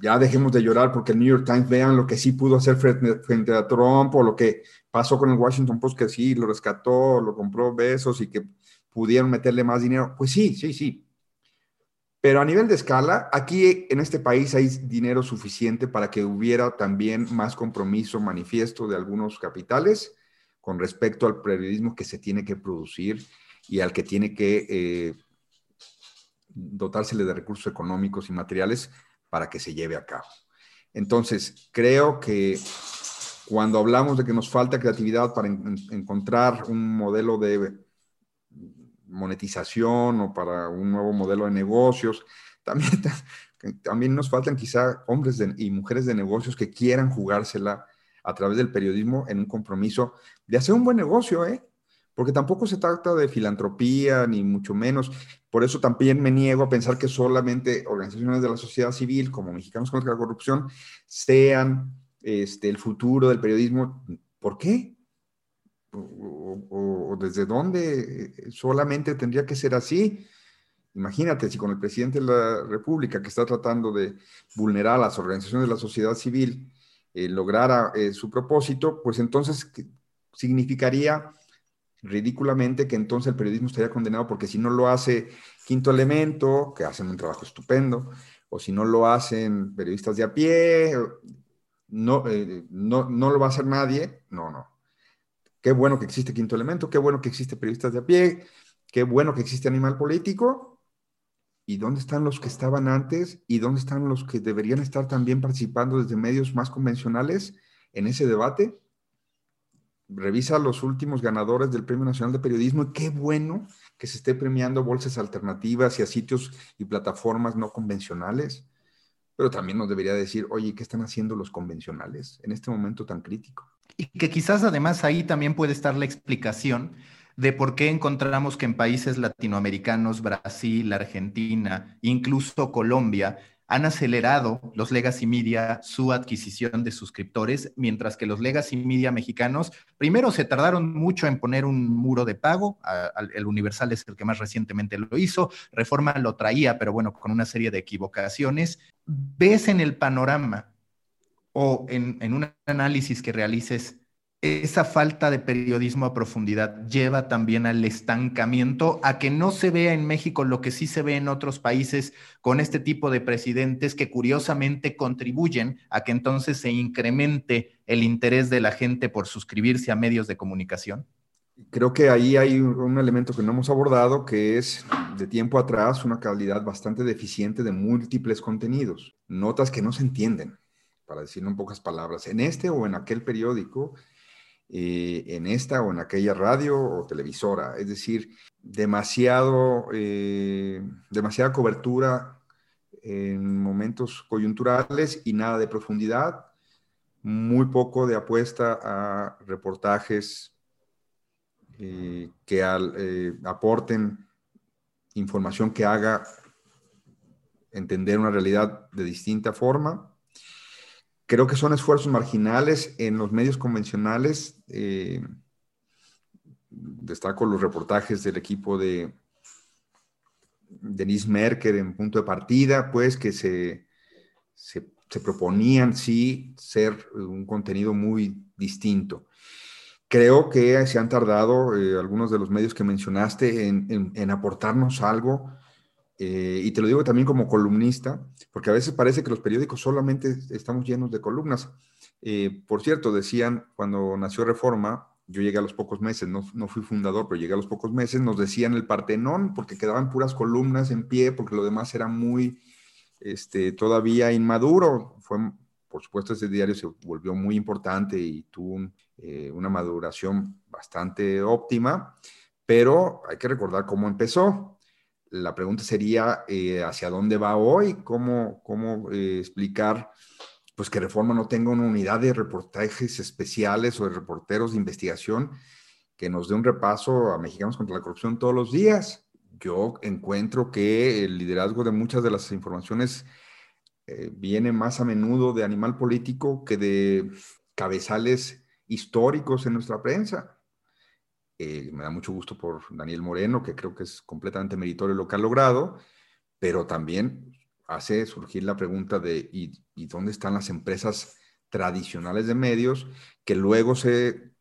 ya dejemos de llorar porque el New York Times vean lo que sí pudo hacer frente, a Trump o lo que pasó con el Washington Post que sí lo rescató, lo compró besos y que pudieron meterle más dinero. Pues sí, sí, sí. Pero a nivel de escala, aquí en este país hay dinero suficiente para que hubiera también más compromiso manifiesto de algunos capitales con respecto al periodismo que se tiene que producir y al que tiene que eh, dotársele de recursos económicos y materiales para que se lleve a cabo. Entonces, creo que cuando hablamos de que nos falta creatividad para encontrar un modelo de monetización o para un nuevo modelo de negocios, también, también nos faltan quizá hombres y mujeres de negocios que quieran jugársela a través del periodismo en un compromiso de hacer un buen negocio, ¿eh? porque tampoco se trata de filantropía, ni mucho menos. Por eso también me niego a pensar que solamente organizaciones de la sociedad civil, como Mexicanos contra la Corrupción, sean este, el futuro del periodismo. ¿Por qué? O, desde dónde solamente tendría que ser así? Imagínate si con el presidente de la República que está tratando de vulnerar a las organizaciones de la sociedad civil eh, lograra eh, su propósito, pues entonces significaría ridículamente que entonces el periodismo estaría condenado porque si no lo hace Quinto Elemento, que hacen un trabajo estupendo, o si no lo hacen periodistas de a pie, no, eh, no, no lo va a hacer nadie. No, no. Qué bueno que existe Quinto Elemento, qué bueno que existe periodistas de a pie, qué bueno que existe Animal Político. ¿Y dónde están los que estaban antes? ¿Y dónde están los que deberían estar también participando desde medios más convencionales en ese debate? Revisa los últimos ganadores del Premio Nacional de Periodismo y qué bueno que se esté premiando bolsas alternativas y a sitios y plataformas no convencionales. Pero también nos debería decir, oye, ¿qué están haciendo los convencionales en este momento tan crítico? Y que quizás además ahí también puede estar la explicación de por qué encontramos que en países latinoamericanos, Brasil, Argentina, incluso Colombia, han acelerado los legacy media su adquisición de suscriptores, mientras que los legacy media mexicanos primero se tardaron mucho en poner un muro de pago, el Universal es el que más recientemente lo hizo, Reforma lo traía, pero bueno, con una serie de equivocaciones. ¿Ves en el panorama o en, un análisis que realices esa falta de periodismo a profundidad lleva también al estancamiento, a que no se vea en México lo que sí se ve en otros países con este tipo de presidentes que curiosamente contribuyen a que entonces se incremente el interés de la gente por suscribirse a medios de comunicación? Creo que ahí hay un elemento que no hemos abordado, que es de tiempo atrás una calidad bastante deficiente de múltiples contenidos, notas que no se entienden, para decirlo en pocas palabras, en este o en aquel periódico eh, en esta o en aquella radio o televisora. Es decir, demasiado, eh, demasiada cobertura en momentos coyunturales y nada de profundidad, muy poco de apuesta a reportajes eh, que aporten información que haga entender una realidad de distinta forma Creo que son esfuerzos marginales en los medios convencionales. Eh, destaco los reportajes del equipo de Denise Merker en punto de partida, pues que se, proponían sí ser un contenido muy distinto. Creo que se han tardado eh, algunos de los medios que mencionaste en, aportarnos algo, eh, y te lo digo también como columnista, porque a veces parece que los periódicos solamente estamos llenos de columnas. Eh, por cierto, decían cuando nació Reforma, yo llegué a los pocos meses, no, no, fui fundador, pero llegué a los pocos meses, nos decían el Partenón, porque quedaban puras columnas en pie, porque lo demás era muy, este, todavía inmaduro. Fue, por supuesto, ese diario se volvió muy importante y tuvo eh, una maduración bastante óptima, pero hay que recordar cómo empezó. La pregunta sería, eh, ¿hacia dónde va hoy? ¿Cómo, cómo eh, explicar pues que Reforma no tenga una unidad de reportajes especiales o de reporteros de investigación que nos dé un repaso a Mexicanos contra la Corrupción todos los días. Yo encuentro que el liderazgo de muchas de las informaciones eh, viene más a menudo de animal político que de cabezales históricos en nuestra prensa. Eh, me da mucho gusto por Daniel Moreno, que creo que es completamente meritorio lo que ha logrado, pero también hace surgir la pregunta de ¿y, dónde están las empresas tradicionales de medios que luego se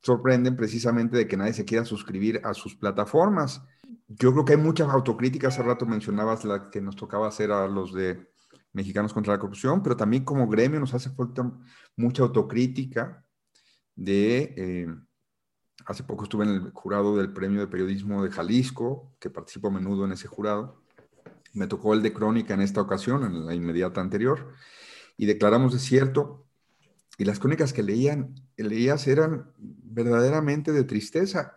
sorprenden precisamente de que nadie se quiera suscribir a sus plataformas? Yo creo que hay muchas autocríticas, hace rato mencionabas la que nos tocaba hacer a los de Mexicanos contra la Corrupción, pero también como gremio nos hace falta mucha autocrítica de... Eh, hace poco estuve en el jurado del Premio de Periodismo de Jalisco, que participo a menudo en ese jurado, me tocó el de crónica en esta ocasión, en la inmediata anterior, y declaramos de cierto, y las crónicas que leían, leías eran verdaderamente de tristeza,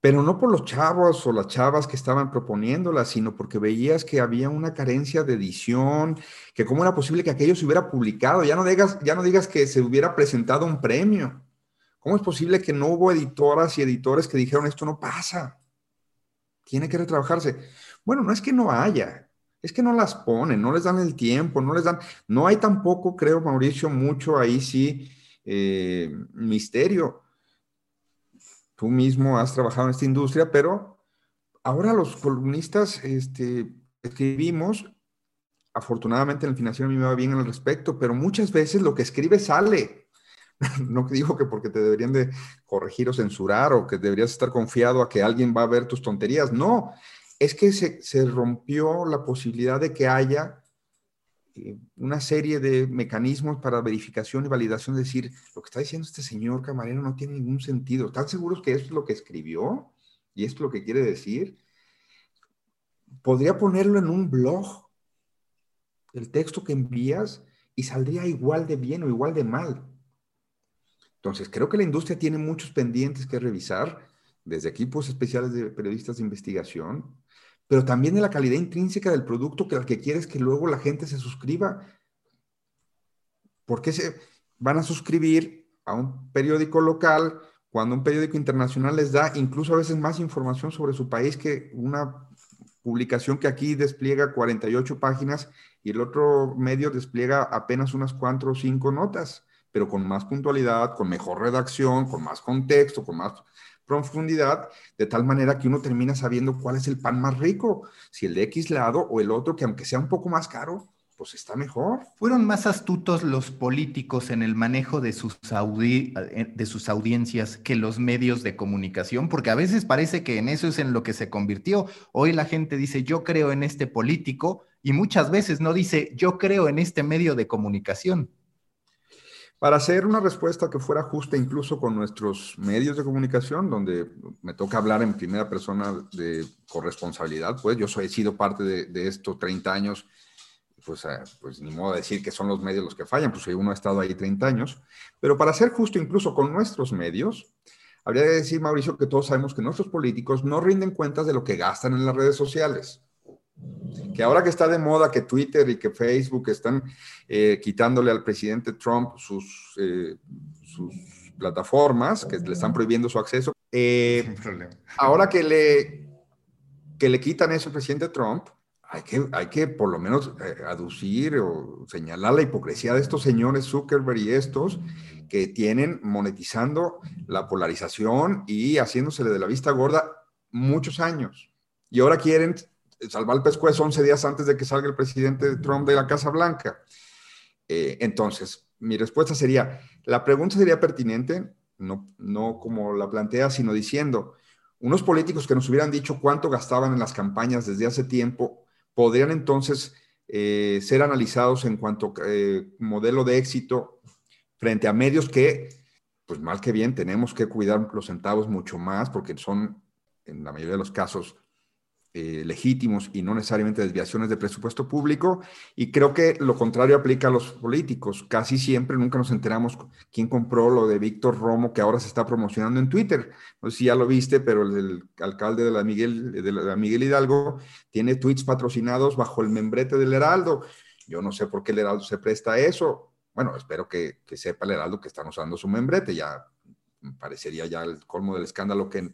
pero no por los chavos o las chavas que estaban proponiéndolas, sino porque veías que había una carencia de edición, que cómo era posible que aquello se hubiera publicado, ya no digas, ya no digas que se hubiera presentado un premio. ¿Cómo es posible que no hubo editoras y editores que dijeron esto no pasa? Tiene que retrabajarse. Bueno, no es que no haya, es que no las ponen, no les dan el tiempo, no les dan, no hay tampoco, creo, Mauricio, mucho ahí sí eh, misterio. Tú mismo has trabajado en esta industria, pero ahora los columnistas este, escribimos, afortunadamente en el financiero a mí me va bien al respecto, pero muchas veces lo que escribe sale. No digo que porque te deberían de corregir o censurar o que deberías estar confiado a que alguien va a ver tus tonterías. No, es que se, rompió la posibilidad de que haya eh, una serie de mecanismos para verificación y validación, decir, lo que está diciendo este señor camarero no tiene ningún sentido. ¿Están seguros que esto es lo que escribió? ¿Y esto es lo que quiere decir? Podría ponerlo en un blog, el texto que envías, y saldría igual de bien o igual de mal. Entonces, creo que la industria tiene muchos pendientes que revisar, desde equipos especiales de periodistas de investigación, pero también de la calidad intrínseca del producto que al que quieres que luego la gente se suscriba. ¿Por qué se van a suscribir a un periódico local cuando un periódico internacional les da incluso a veces más información sobre su país que una publicación que aquí despliega 48 páginas y el otro medio despliega apenas unas cuatro o cinco notas, pero con más puntualidad, con mejor redacción, con más contexto, con más profundidad, de tal manera que uno termina sabiendo cuál es el pan más rico, si el de X lado o el otro, que aunque sea un poco más caro, pues está mejor. ¿Fueron más astutos los políticos en el manejo de sus, eh, de sus audiencias que los medios de comunicación? Porque a veces parece que en eso es en lo que se convirtió. Hoy la gente dice, yo creo en este político, y muchas veces no dice, yo creo en este medio de comunicación. Para hacer una respuesta que fuera justa incluso con nuestros medios de comunicación, donde me toca hablar en primera persona de corresponsabilidad, pues yo he sido parte de, estos 30 años, pues, eh, pues ni modo de decir que son los medios los que fallan, pues uno ha estado ahí 30 años, pero para ser justo incluso con nuestros medios, habría que decir, Mauricio, que todos sabemos que nuestros políticos no rinden cuentas de lo que gastan en las redes sociales que ahora que está de moda que Twitter y que Facebook están eh, quitándole al presidente Trump sus, eh, sus plataformas, que le están prohibiendo su acceso, eh, ahora que le, que le quitan eso al presidente Trump, hay que, hay que por lo menos aducir o señalar la hipocresía de estos señores Zuckerberg y estos que tienen monetizando la polarización y haciéndosele de la vista gorda muchos años. Y ahora quieren salvar el pescuezo 11 días antes de que salga el presidente Trump de la Casa Blanca. Eh, entonces, mi respuesta sería, la pregunta sería pertinente, no, como la plantea, sino diciendo, unos políticos que nos hubieran dicho cuánto gastaban en las campañas desde hace tiempo, podrían entonces eh, ser analizados en cuanto eh, modelo de éxito frente a medios que, pues mal que bien, tenemos que cuidar los centavos mucho más porque son, en la mayoría de los casos, eh, legítimos y no necesariamente desviaciones de presupuesto público. Y creo que lo contrario aplica a los políticos. Casi siempre nunca nos enteramos quién compró lo de Víctor Romo, que ahora se está promocionando en Twitter. No sé si ya lo viste, pero el, alcalde de la, Miguel, de la Miguel Hidalgo tiene tweets patrocinados bajo el membrete del Heraldo. Yo no sé por qué el Heraldo se presta a eso. Bueno, espero que, que sepa el Heraldo que están usando su membrete. Ya parecería ya el colmo del escándalo que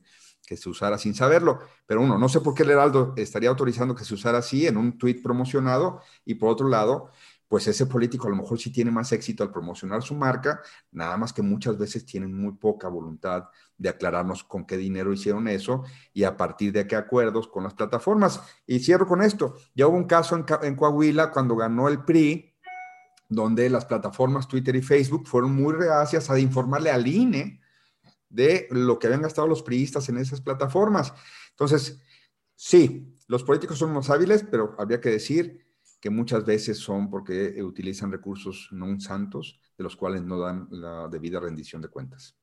que se usara sin saberlo. Pero uno, no sé por qué el Heraldo estaría autorizando que se usara así en un tuit promocionado y por otro lado, pues ese político a lo mejor sí tiene más éxito al promocionar su marca, nada más que muchas veces tienen muy poca voluntad de aclararnos con qué dinero hicieron eso y a partir de qué acuerdos con las plataformas. Y cierro con esto, ya hubo un caso en, en Coahuila cuando ganó el PRI, donde las plataformas Twitter y Facebook fueron muy reacias a informarle al INE de lo que habían gastado los priistas en esas plataformas. Entonces, sí, los políticos son más hábiles, pero habría que decir que muchas veces son porque utilizan recursos no santos, de los cuales no dan la debida rendición de cuentas.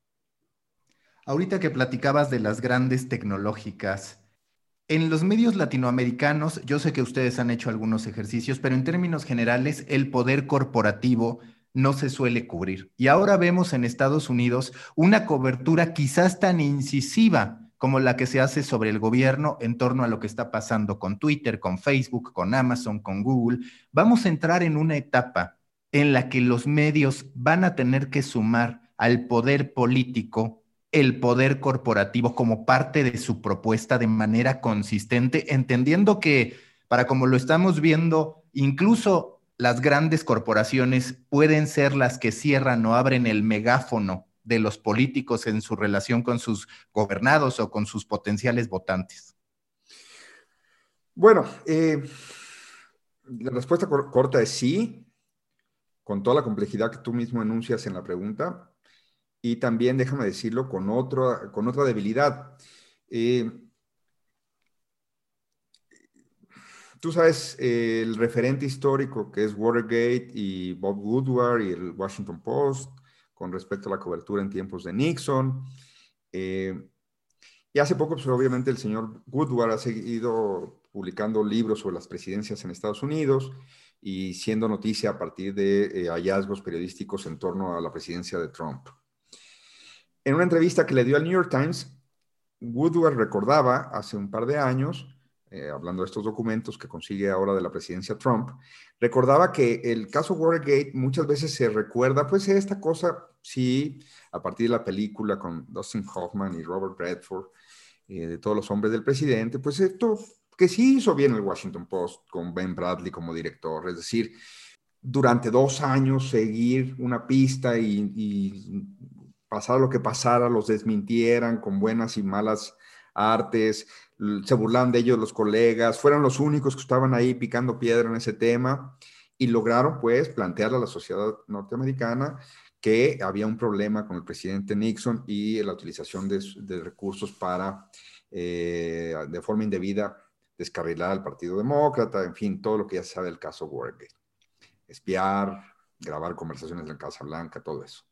Ahorita que platicabas de las grandes tecnológicas, en los medios latinoamericanos, yo sé que ustedes han hecho algunos ejercicios, pero en términos generales, el poder corporativo no se suele cubrir. Y ahora vemos en Estados Unidos una cobertura quizás tan incisiva como la que se hace sobre el gobierno en torno a lo que está pasando con Twitter, con Facebook, con Amazon, con Google. Vamos a entrar en una etapa en la que los medios van a tener que sumar al poder político el poder corporativo como parte de su propuesta de manera consistente, entendiendo que, para como lo estamos viendo, incluso las grandes corporaciones pueden ser las que cierran o abren el megáfono de los políticos en su relación con sus gobernados o con sus potenciales votantes? Bueno, eh, la respuesta corta es sí, con toda la complejidad que tú mismo enuncias en la pregunta, y también, déjame decirlo, con, otro, con otra debilidad. Eh, tú sabes el referente histórico que es Watergate y Bob Woodward y el Washington Post con respecto a la cobertura en tiempos de Nixon. Eh, y hace poco, pues obviamente el señor Woodward ha seguido publicando libros sobre las presidencias en Estados Unidos y siendo noticia a partir de eh, hallazgos periodísticos en torno a la presidencia de Trump. En una entrevista que le dio al New York Times, Woodward recordaba hace un par de años eh, hablando de estos documentos que consigue ahora de la presidencia Trump, recordaba que el caso Watergate muchas veces se recuerda, pues esta cosa, sí, a partir de la película con Dustin Hoffman y Robert Redford, eh, de todos los hombres del presidente, pues esto que sí hizo bien el Washington Post con Ben Bradley como director, es decir, durante dos años seguir una pista y, y pasar lo que pasara, los desmintieran con buenas y malas artes, se burlaban de ellos los colegas, fueron los únicos que estaban ahí picando piedra en ese tema y lograron pues plantearle a la sociedad norteamericana que había un problema con el presidente Nixon y la utilización de, recursos para, eh, de forma indebida, descarrilar al Partido Demócrata, en fin, todo lo que ya se sabe del caso Watergate. Espiar, grabar conversaciones en la Casa Blanca, todo eso.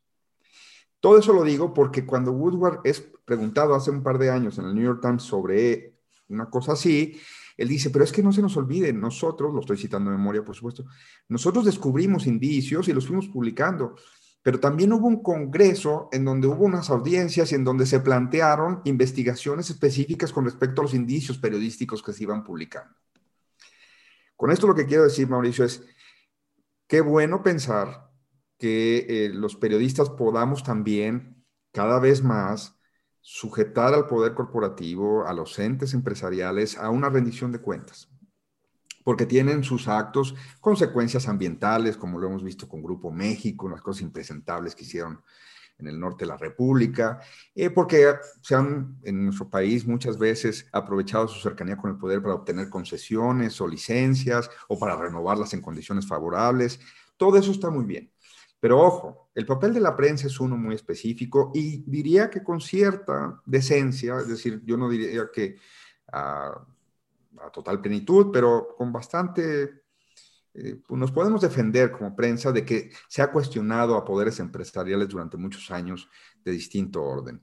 Todo eso lo digo porque cuando Woodward es preguntado hace un par de años en el New York Times sobre una cosa así, él dice, pero es que no se nos olvide, nosotros, lo estoy citando de memoria, por supuesto, nosotros descubrimos indicios y los fuimos publicando, pero también hubo un congreso en donde hubo unas audiencias y en donde se plantearon investigaciones específicas con respecto a los indicios periodísticos que se iban publicando. Con esto lo que quiero decir, Mauricio, es qué bueno pensar que eh, los periodistas podamos también cada vez más sujetar al poder corporativo, a los entes empresariales, a una rendición de cuentas, porque tienen sus actos consecuencias ambientales, como lo hemos visto con Grupo México, las cosas impresentables que hicieron en el norte de la República, eh, porque se han en nuestro país muchas veces aprovechado su cercanía con el poder para obtener concesiones o licencias o para renovarlas en condiciones favorables. Todo eso está muy bien. Pero ojo, el papel de la prensa es uno muy específico y diría que con cierta decencia, es decir, yo no diría que a, total plenitud, pero con bastante, eh, pues nos podemos defender como prensa de que se ha cuestionado a poderes empresariales durante muchos años de distinto orden.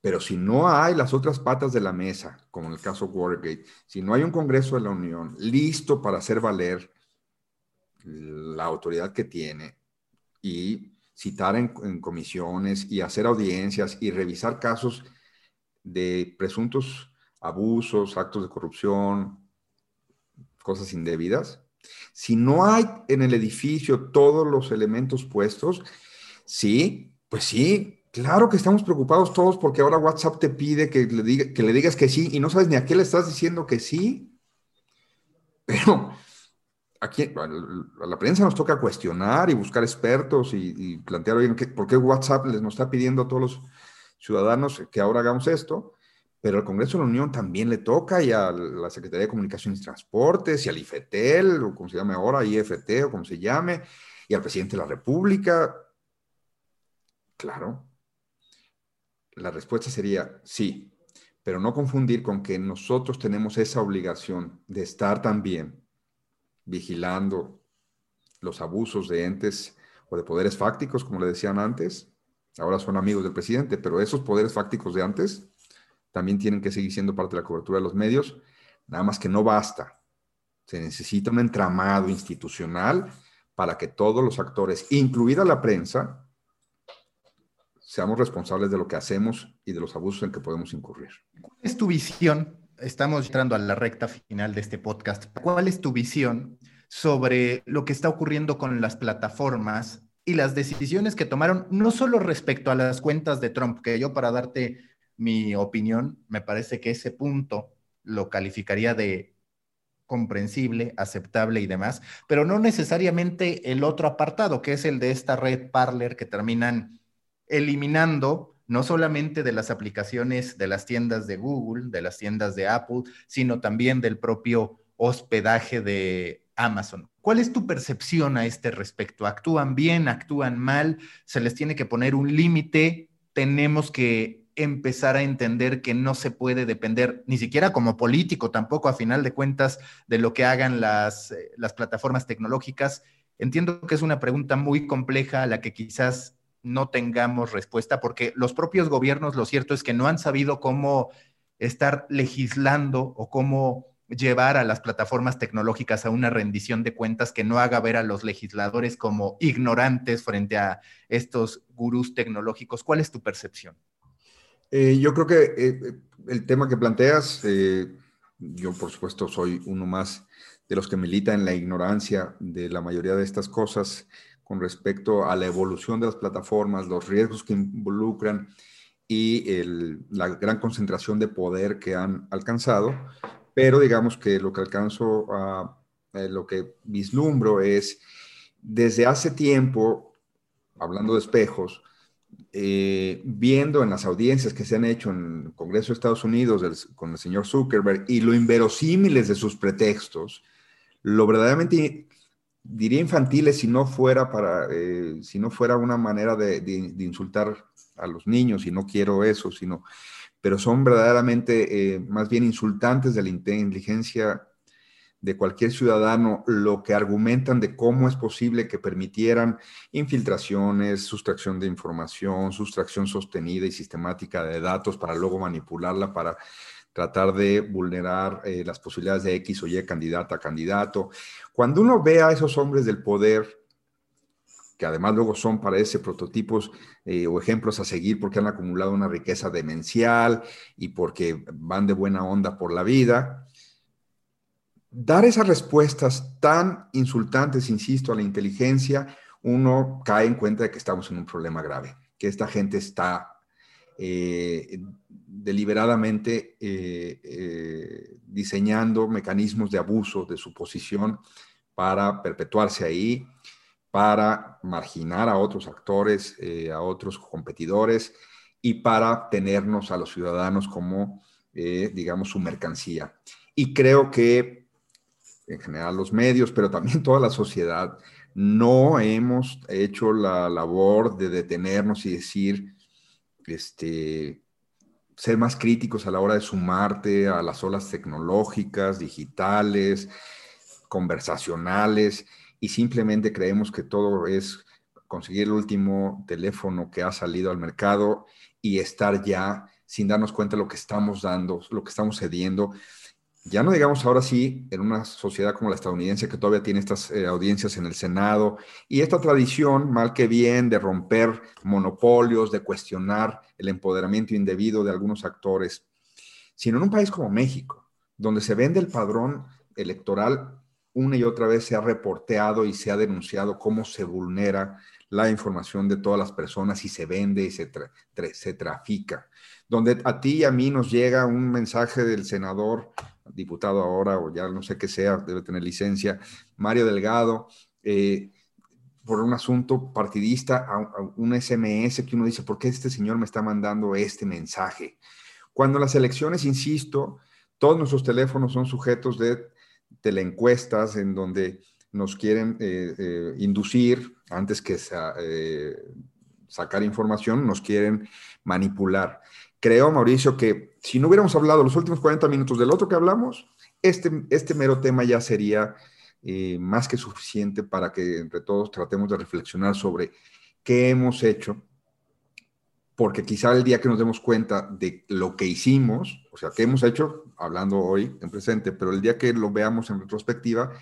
Pero si no hay las otras patas de la mesa, como en el caso Watergate, si no hay un Congreso de la Unión listo para hacer valer la autoridad que tiene y citar en, comisiones y hacer audiencias y revisar casos de presuntos abusos, actos de corrupción, cosas indebidas. Si no hay en el edificio todos los elementos puestos, sí, pues sí, claro que estamos preocupados todos porque ahora WhatsApp te pide que le, diga, que le digas que sí y no sabes ni a qué le estás diciendo que sí. Pero a la prensa nos toca cuestionar y buscar expertos y, plantear, oye, ¿por qué WhatsApp les nos está pidiendo a todos los ciudadanos que ahora hagamos esto? Pero al Congreso de la Unión también le toca y a la Secretaría de Comunicaciones y Transportes y al IFETEL, o como se llame ahora, IFT, o como se llame, y al presidente de la República. Claro. La respuesta sería sí, pero no confundir con que nosotros tenemos esa obligación de estar también vigilando los abusos de entes o de poderes fácticos, como le decían antes. Ahora son amigos del presidente, pero esos poderes fácticos de antes también tienen que seguir siendo parte de la cobertura de los medios, nada más que no basta. Se necesita un entramado institucional para que todos los actores, incluida la prensa, seamos responsables de lo que hacemos y de los abusos en que podemos incurrir. ¿Cuál es tu visión estamos entrando a la recta final de este podcast. ¿Cuál es tu visión sobre lo que está ocurriendo con las plataformas y las decisiones que tomaron, no solo respecto a las cuentas de Trump, que yo para darte mi opinión, me parece que ese punto lo calificaría de comprensible, aceptable y demás, pero no necesariamente el otro apartado, que es el de esta red Parler que terminan eliminando no solamente de las aplicaciones de las tiendas de Google, de las tiendas de Apple, sino también del propio hospedaje de Amazon. ¿Cuál es tu percepción a este respecto? ¿Actúan bien? ¿Actúan mal? ¿Se les tiene que poner un límite? ¿Tenemos que empezar a entender que no se puede depender, ni siquiera como político, tampoco a final de cuentas, de lo que hagan las, eh, las plataformas tecnológicas? Entiendo que es una pregunta muy compleja a la que quizás no tengamos respuesta, porque los propios gobiernos, lo cierto es que no han sabido cómo estar legislando o cómo llevar a las plataformas tecnológicas a una rendición de cuentas que no haga ver a los legisladores como ignorantes frente a estos gurús tecnológicos. ¿Cuál es tu percepción? Eh, yo creo que eh, el tema que planteas, eh, yo por supuesto soy uno más de los que milita en la ignorancia de la mayoría de estas cosas con respecto a la evolución de las plataformas, los riesgos que involucran y la gran concentración de poder que han alcanzado, pero digamos que lo que alcanzo eh, lo que vislumbro es, desde hace tiempo, hablando de espejos, eh, viendo en las audiencias que se han hecho en el Congreso de Estados Unidos con el señor Zuckerberg y lo inverosímiles de sus pretextos, lo verdaderamente diría infantiles si no fuera para, eh, si no fuera una manera de, insultar a los niños, y no quiero eso, sino, pero son verdaderamente eh, más bien insultantes de la inteligencia de cualquier ciudadano lo que argumentan de cómo es posible que permitieran infiltraciones, sustracción de información, sustracción sostenida y sistemática de datos para luego manipularla para tratar de vulnerar eh, las posibilidades de X o Y candidata a candidato. Cuando uno ve a esos hombres del poder, que además luego son para ese prototipos eh, o ejemplos a seguir porque han acumulado una riqueza demencial y porque van de buena onda por la vida, dar esas respuestas tan insultantes, insisto, a la inteligencia, uno cae en cuenta de que estamos en un problema grave, que esta gente está eh, deliberadamente eh, eh, diseñando mecanismos de abuso de su posición para perpetuarse ahí, para marginar a otros actores, a otros competidores y para tenernos a los ciudadanos como, digamos, su mercancía. Y creo que en general los medios, pero también toda la sociedad, no hemos hecho la labor de detenernos y decir, este, ser más críticos a la hora de sumarte a las olas tecnológicas, digitales, conversacionales, y simplemente creemos que todo es conseguir el último teléfono que ha salido al mercado y estar ya sin darnos cuenta de lo que estamos dando, lo que estamos cediendo. Ya no digamos ahora sí en una sociedad como la estadounidense que todavía tiene estas eh, audiencias en el Senado y esta tradición, mal que bien, de romper monopolios, de cuestionar el empoderamiento indebido de algunos actores, sino en un país como México, donde se vende el padrón electoral una y otra vez se ha reporteado y se ha denunciado cómo se vulnera la información de todas las personas y se vende y se, se trafica. Donde a ti y a mí nos llega un mensaje del senador, diputado ahora, o ya no sé qué sea, debe tener licencia, Mario Delgado, eh, por un asunto partidista, un SMS que uno dice, ¿por qué este señor me está mandando este mensaje? Cuando las elecciones, insisto, todos nuestros teléfonos son sujetos de teleencuestas en donde nos quieren eh, eh, inducir, antes que sacar información, nos quieren manipular. Creo, Mauricio, que si no hubiéramos hablado los últimos 40 minutos del otro que hablamos, este, este mero tema ya sería más que suficiente para que entre todos tratemos de reflexionar sobre qué hemos hecho, porque quizá el día que nos demos cuenta de lo que hicimos, o sea, qué hemos hecho, hablando hoy en presente, pero el día que lo veamos en retrospectiva,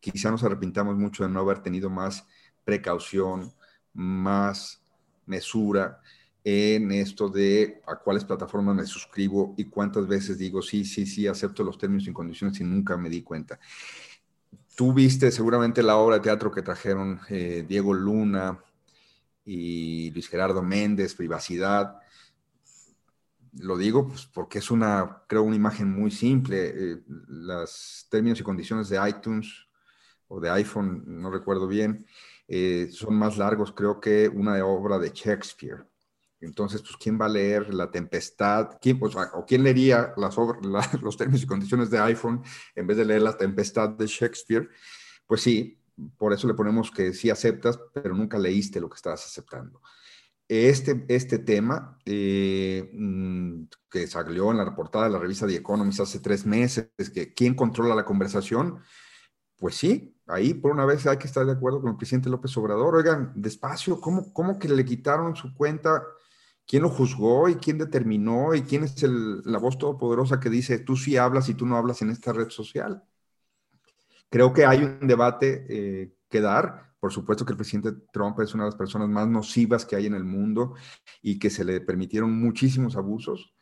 quizá nos arrepintamos mucho de no haber tenido más precaución, más mesura en esto de a cuáles plataformas me suscribo y cuántas veces digo, sí, sí, sí, acepto los términos y condiciones y nunca me di cuenta. Tú viste seguramente la obra de teatro que trajeron eh, Diego Luna y Luis Gerardo Méndez, Privacidad. Lo digo pues, porque es una, creo, una imagen muy simple. Eh, los términos y condiciones de iTunes o de iPhone, no recuerdo bien, eh, son más largos, creo que una obra de Shakespeare. Entonces, pues, ¿quién va a leer La Tempestad? ¿Quién, o, quién leería los términos y condiciones de iPhone en vez de leer La Tempestad de Shakespeare? Pues sí, por eso le ponemos que sí aceptas, pero nunca leíste lo que estabas aceptando. Este, este tema, eh, mm, que salió en la reportada de la revista The Economist hace tres meses, es que ¿quién controla la conversación? Pues sí, ahí por una vez hay que estar de acuerdo con el presidente López Obrador. Oigan, despacio, ¿cómo, cómo que le quitaron su cuenta? ¿Quién lo juzgó y quién determinó y quién es la voz todopoderosa que dice tú sí hablas y tú no hablas en esta red social? Creo que hay un debate eh, que dar. Por supuesto que el presidente Trump es una de las personas más nocivas que hay en el mundo y que se le permitieron muchísimos abusos,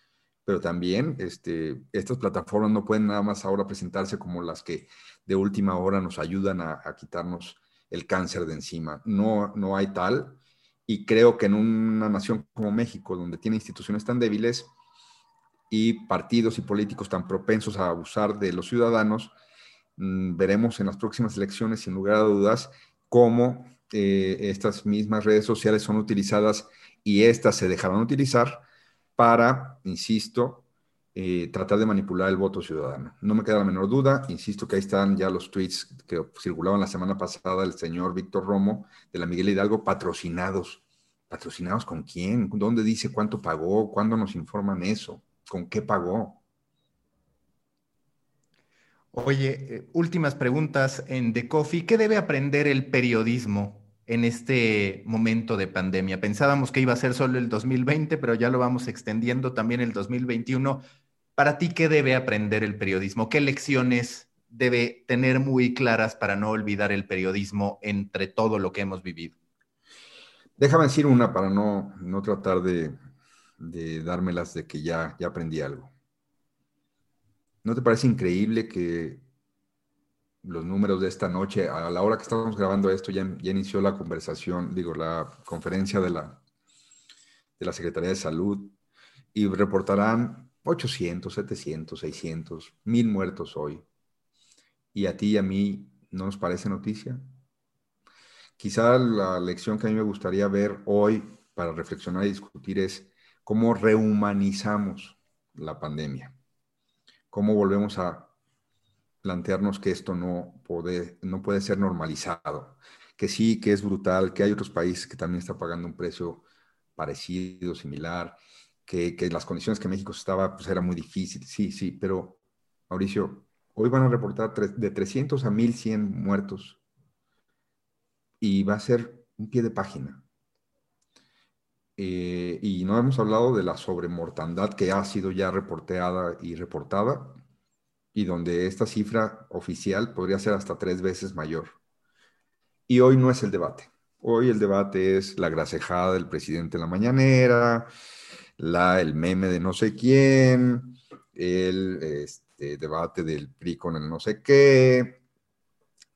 pero también este, estas plataformas no pueden nada más ahora presentarse como las que de última hora nos ayudan a, quitarnos el cáncer de encima. No, no hay tal. Y creo que en una nación como México, donde tiene instituciones tan débiles y partidos y políticos tan propensos a abusar de los ciudadanos, mm, veremos en las próximas elecciones, sin lugar a dudas, cómo eh, estas mismas redes sociales son utilizadas y estas se dejarán utilizar para, insisto, eh, tratar de manipular el voto ciudadano. No me queda la menor duda, insisto que ahí están ya los tweets que circulaban la semana pasada del señor Víctor Romo de la Miguel Hidalgo patrocinados. ¿Patrocinados con quién? ¿Dónde dice cuánto pagó? ¿Cuándo nos informan eso? ¿Con qué pagó? Oye, eh, últimas preguntas en The Coffee. ¿Qué debe aprender el periodismo en este momento de pandemia? Pensábamos que iba a ser solo el 2020, pero ya lo vamos extendiendo también el 2021. Para ti, ¿qué debe aprender el periodismo? ¿Qué lecciones debe tener muy claras para no olvidar el periodismo entre todo lo que hemos vivido? Déjame decir una para no, tratar de, dármelas de que ya, ya aprendí algo. ¿No te parece increíble que los números de esta noche, a la hora que estamos grabando esto, ya, ya inició la conversación, digo, la conferencia de la, de la Secretaría de Salud y reportarán 800, 700, 600, mil muertos hoy. ¿Y a ti y a mí no nos parece noticia? Quizá la lección que a mí me gustaría ver hoy para reflexionar y discutir es cómo rehumanizamos la pandemia, cómo volvemos a plantearnos que esto no puede, no puede ser normalizado, que sí, que es brutal, que hay otros países que también están pagando un precio parecido, similar, que, las condiciones que México estaba, pues era muy difícil, sí, sí, pero Mauricio, hoy van a reportar de 300 a 1100 muertos y va a ser un pie de página. Eh, y no hemos hablado de la sobremortandad que ha sido ya reporteada y reportada y donde esta cifra oficial podría ser hasta tres veces mayor. Y hoy no es el debate. Hoy el debate es la grasejada del presidente en la mañanera, la, el meme de no sé quién, el este, debate del PRI con el no sé qué.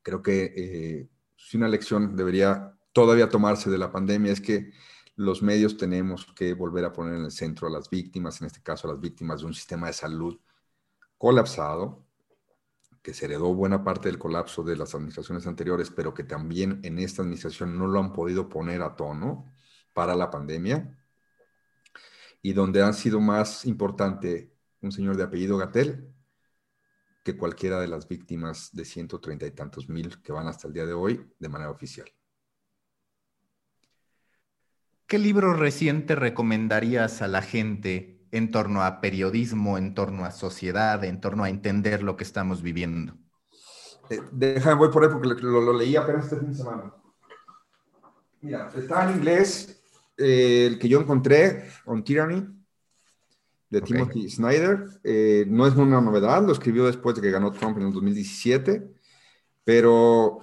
Creo que eh, si una lección debería todavía tomarse de la pandemia es que los medios tenemos que volver a poner en el centro a las víctimas, en este caso a las víctimas de un sistema de salud colapsado, que se heredó buena parte del colapso de las administraciones anteriores, pero que también en esta administración no lo han podido poner a tono para la pandemia, y donde ha sido más importante un señor de apellido Gatel que cualquiera de las víctimas de 130 y tantos mil que van hasta el día de hoy de manera oficial. ¿Qué libro reciente recomendarías a la gente en torno a periodismo, en torno a sociedad, en torno a entender lo que estamos viviendo? Eh, déjame, voy por ahí porque lo, leí apenas este fin de semana. Mira, está en inglés eh, el que yo encontré, On Tyranny, de Timothy Snyder. Eh, no es una novedad, lo escribió después de que ganó Trump en el 2017, pero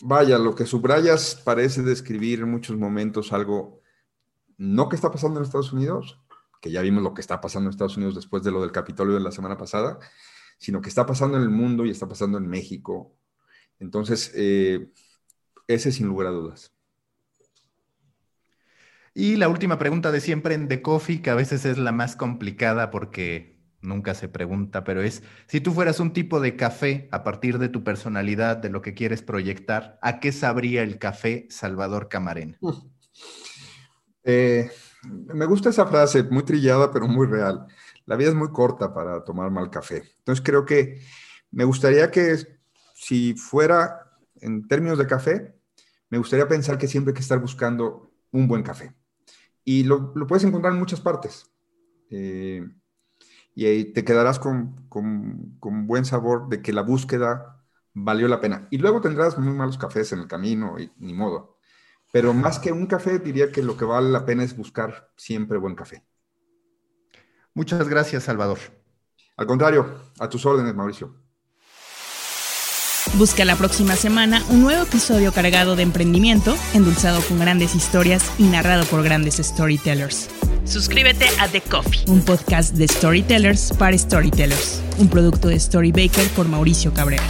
vaya, lo que subrayas parece describir en muchos momentos algo, no que está pasando en Estados Unidos, que ya vimos lo que está pasando en Estados Unidos después de lo del Capitolio de la semana pasada, sino que está pasando en el mundo y está pasando en México. Entonces, eh, ese sin lugar a dudas. Y la última pregunta de siempre en The Coffee, que a veces es la más complicada porque nunca se pregunta, pero es, si tú fueras un tipo de café a partir de tu personalidad, de lo que quieres proyectar, ¿a qué sabría el café Salvador Camarena? Eh, me gusta esa frase, muy trillada, pero muy real. La vida es muy corta para tomar mal café. Entonces creo que me gustaría que si fuera en términos de café, me gustaría pensar que siempre hay que estar buscando un buen café. Y lo, puedes encontrar en muchas partes. Eh, y ahí te quedarás con, con, con, buen sabor de que la búsqueda valió la pena. Y luego tendrás muy malos cafés en el camino y ni modo. Pero más que un café, diría que lo que vale la pena es buscar siempre buen café. Muchas gracias, Salvador. Al contrario, a tus órdenes, Mauricio. Busca la próxima semana un nuevo episodio cargado de emprendimiento, endulzado con grandes historias y narrado por grandes storytellers. Suscríbete a The Coffee, un podcast de storytellers para storytellers, un producto de Storybaker por Mauricio Cabrera.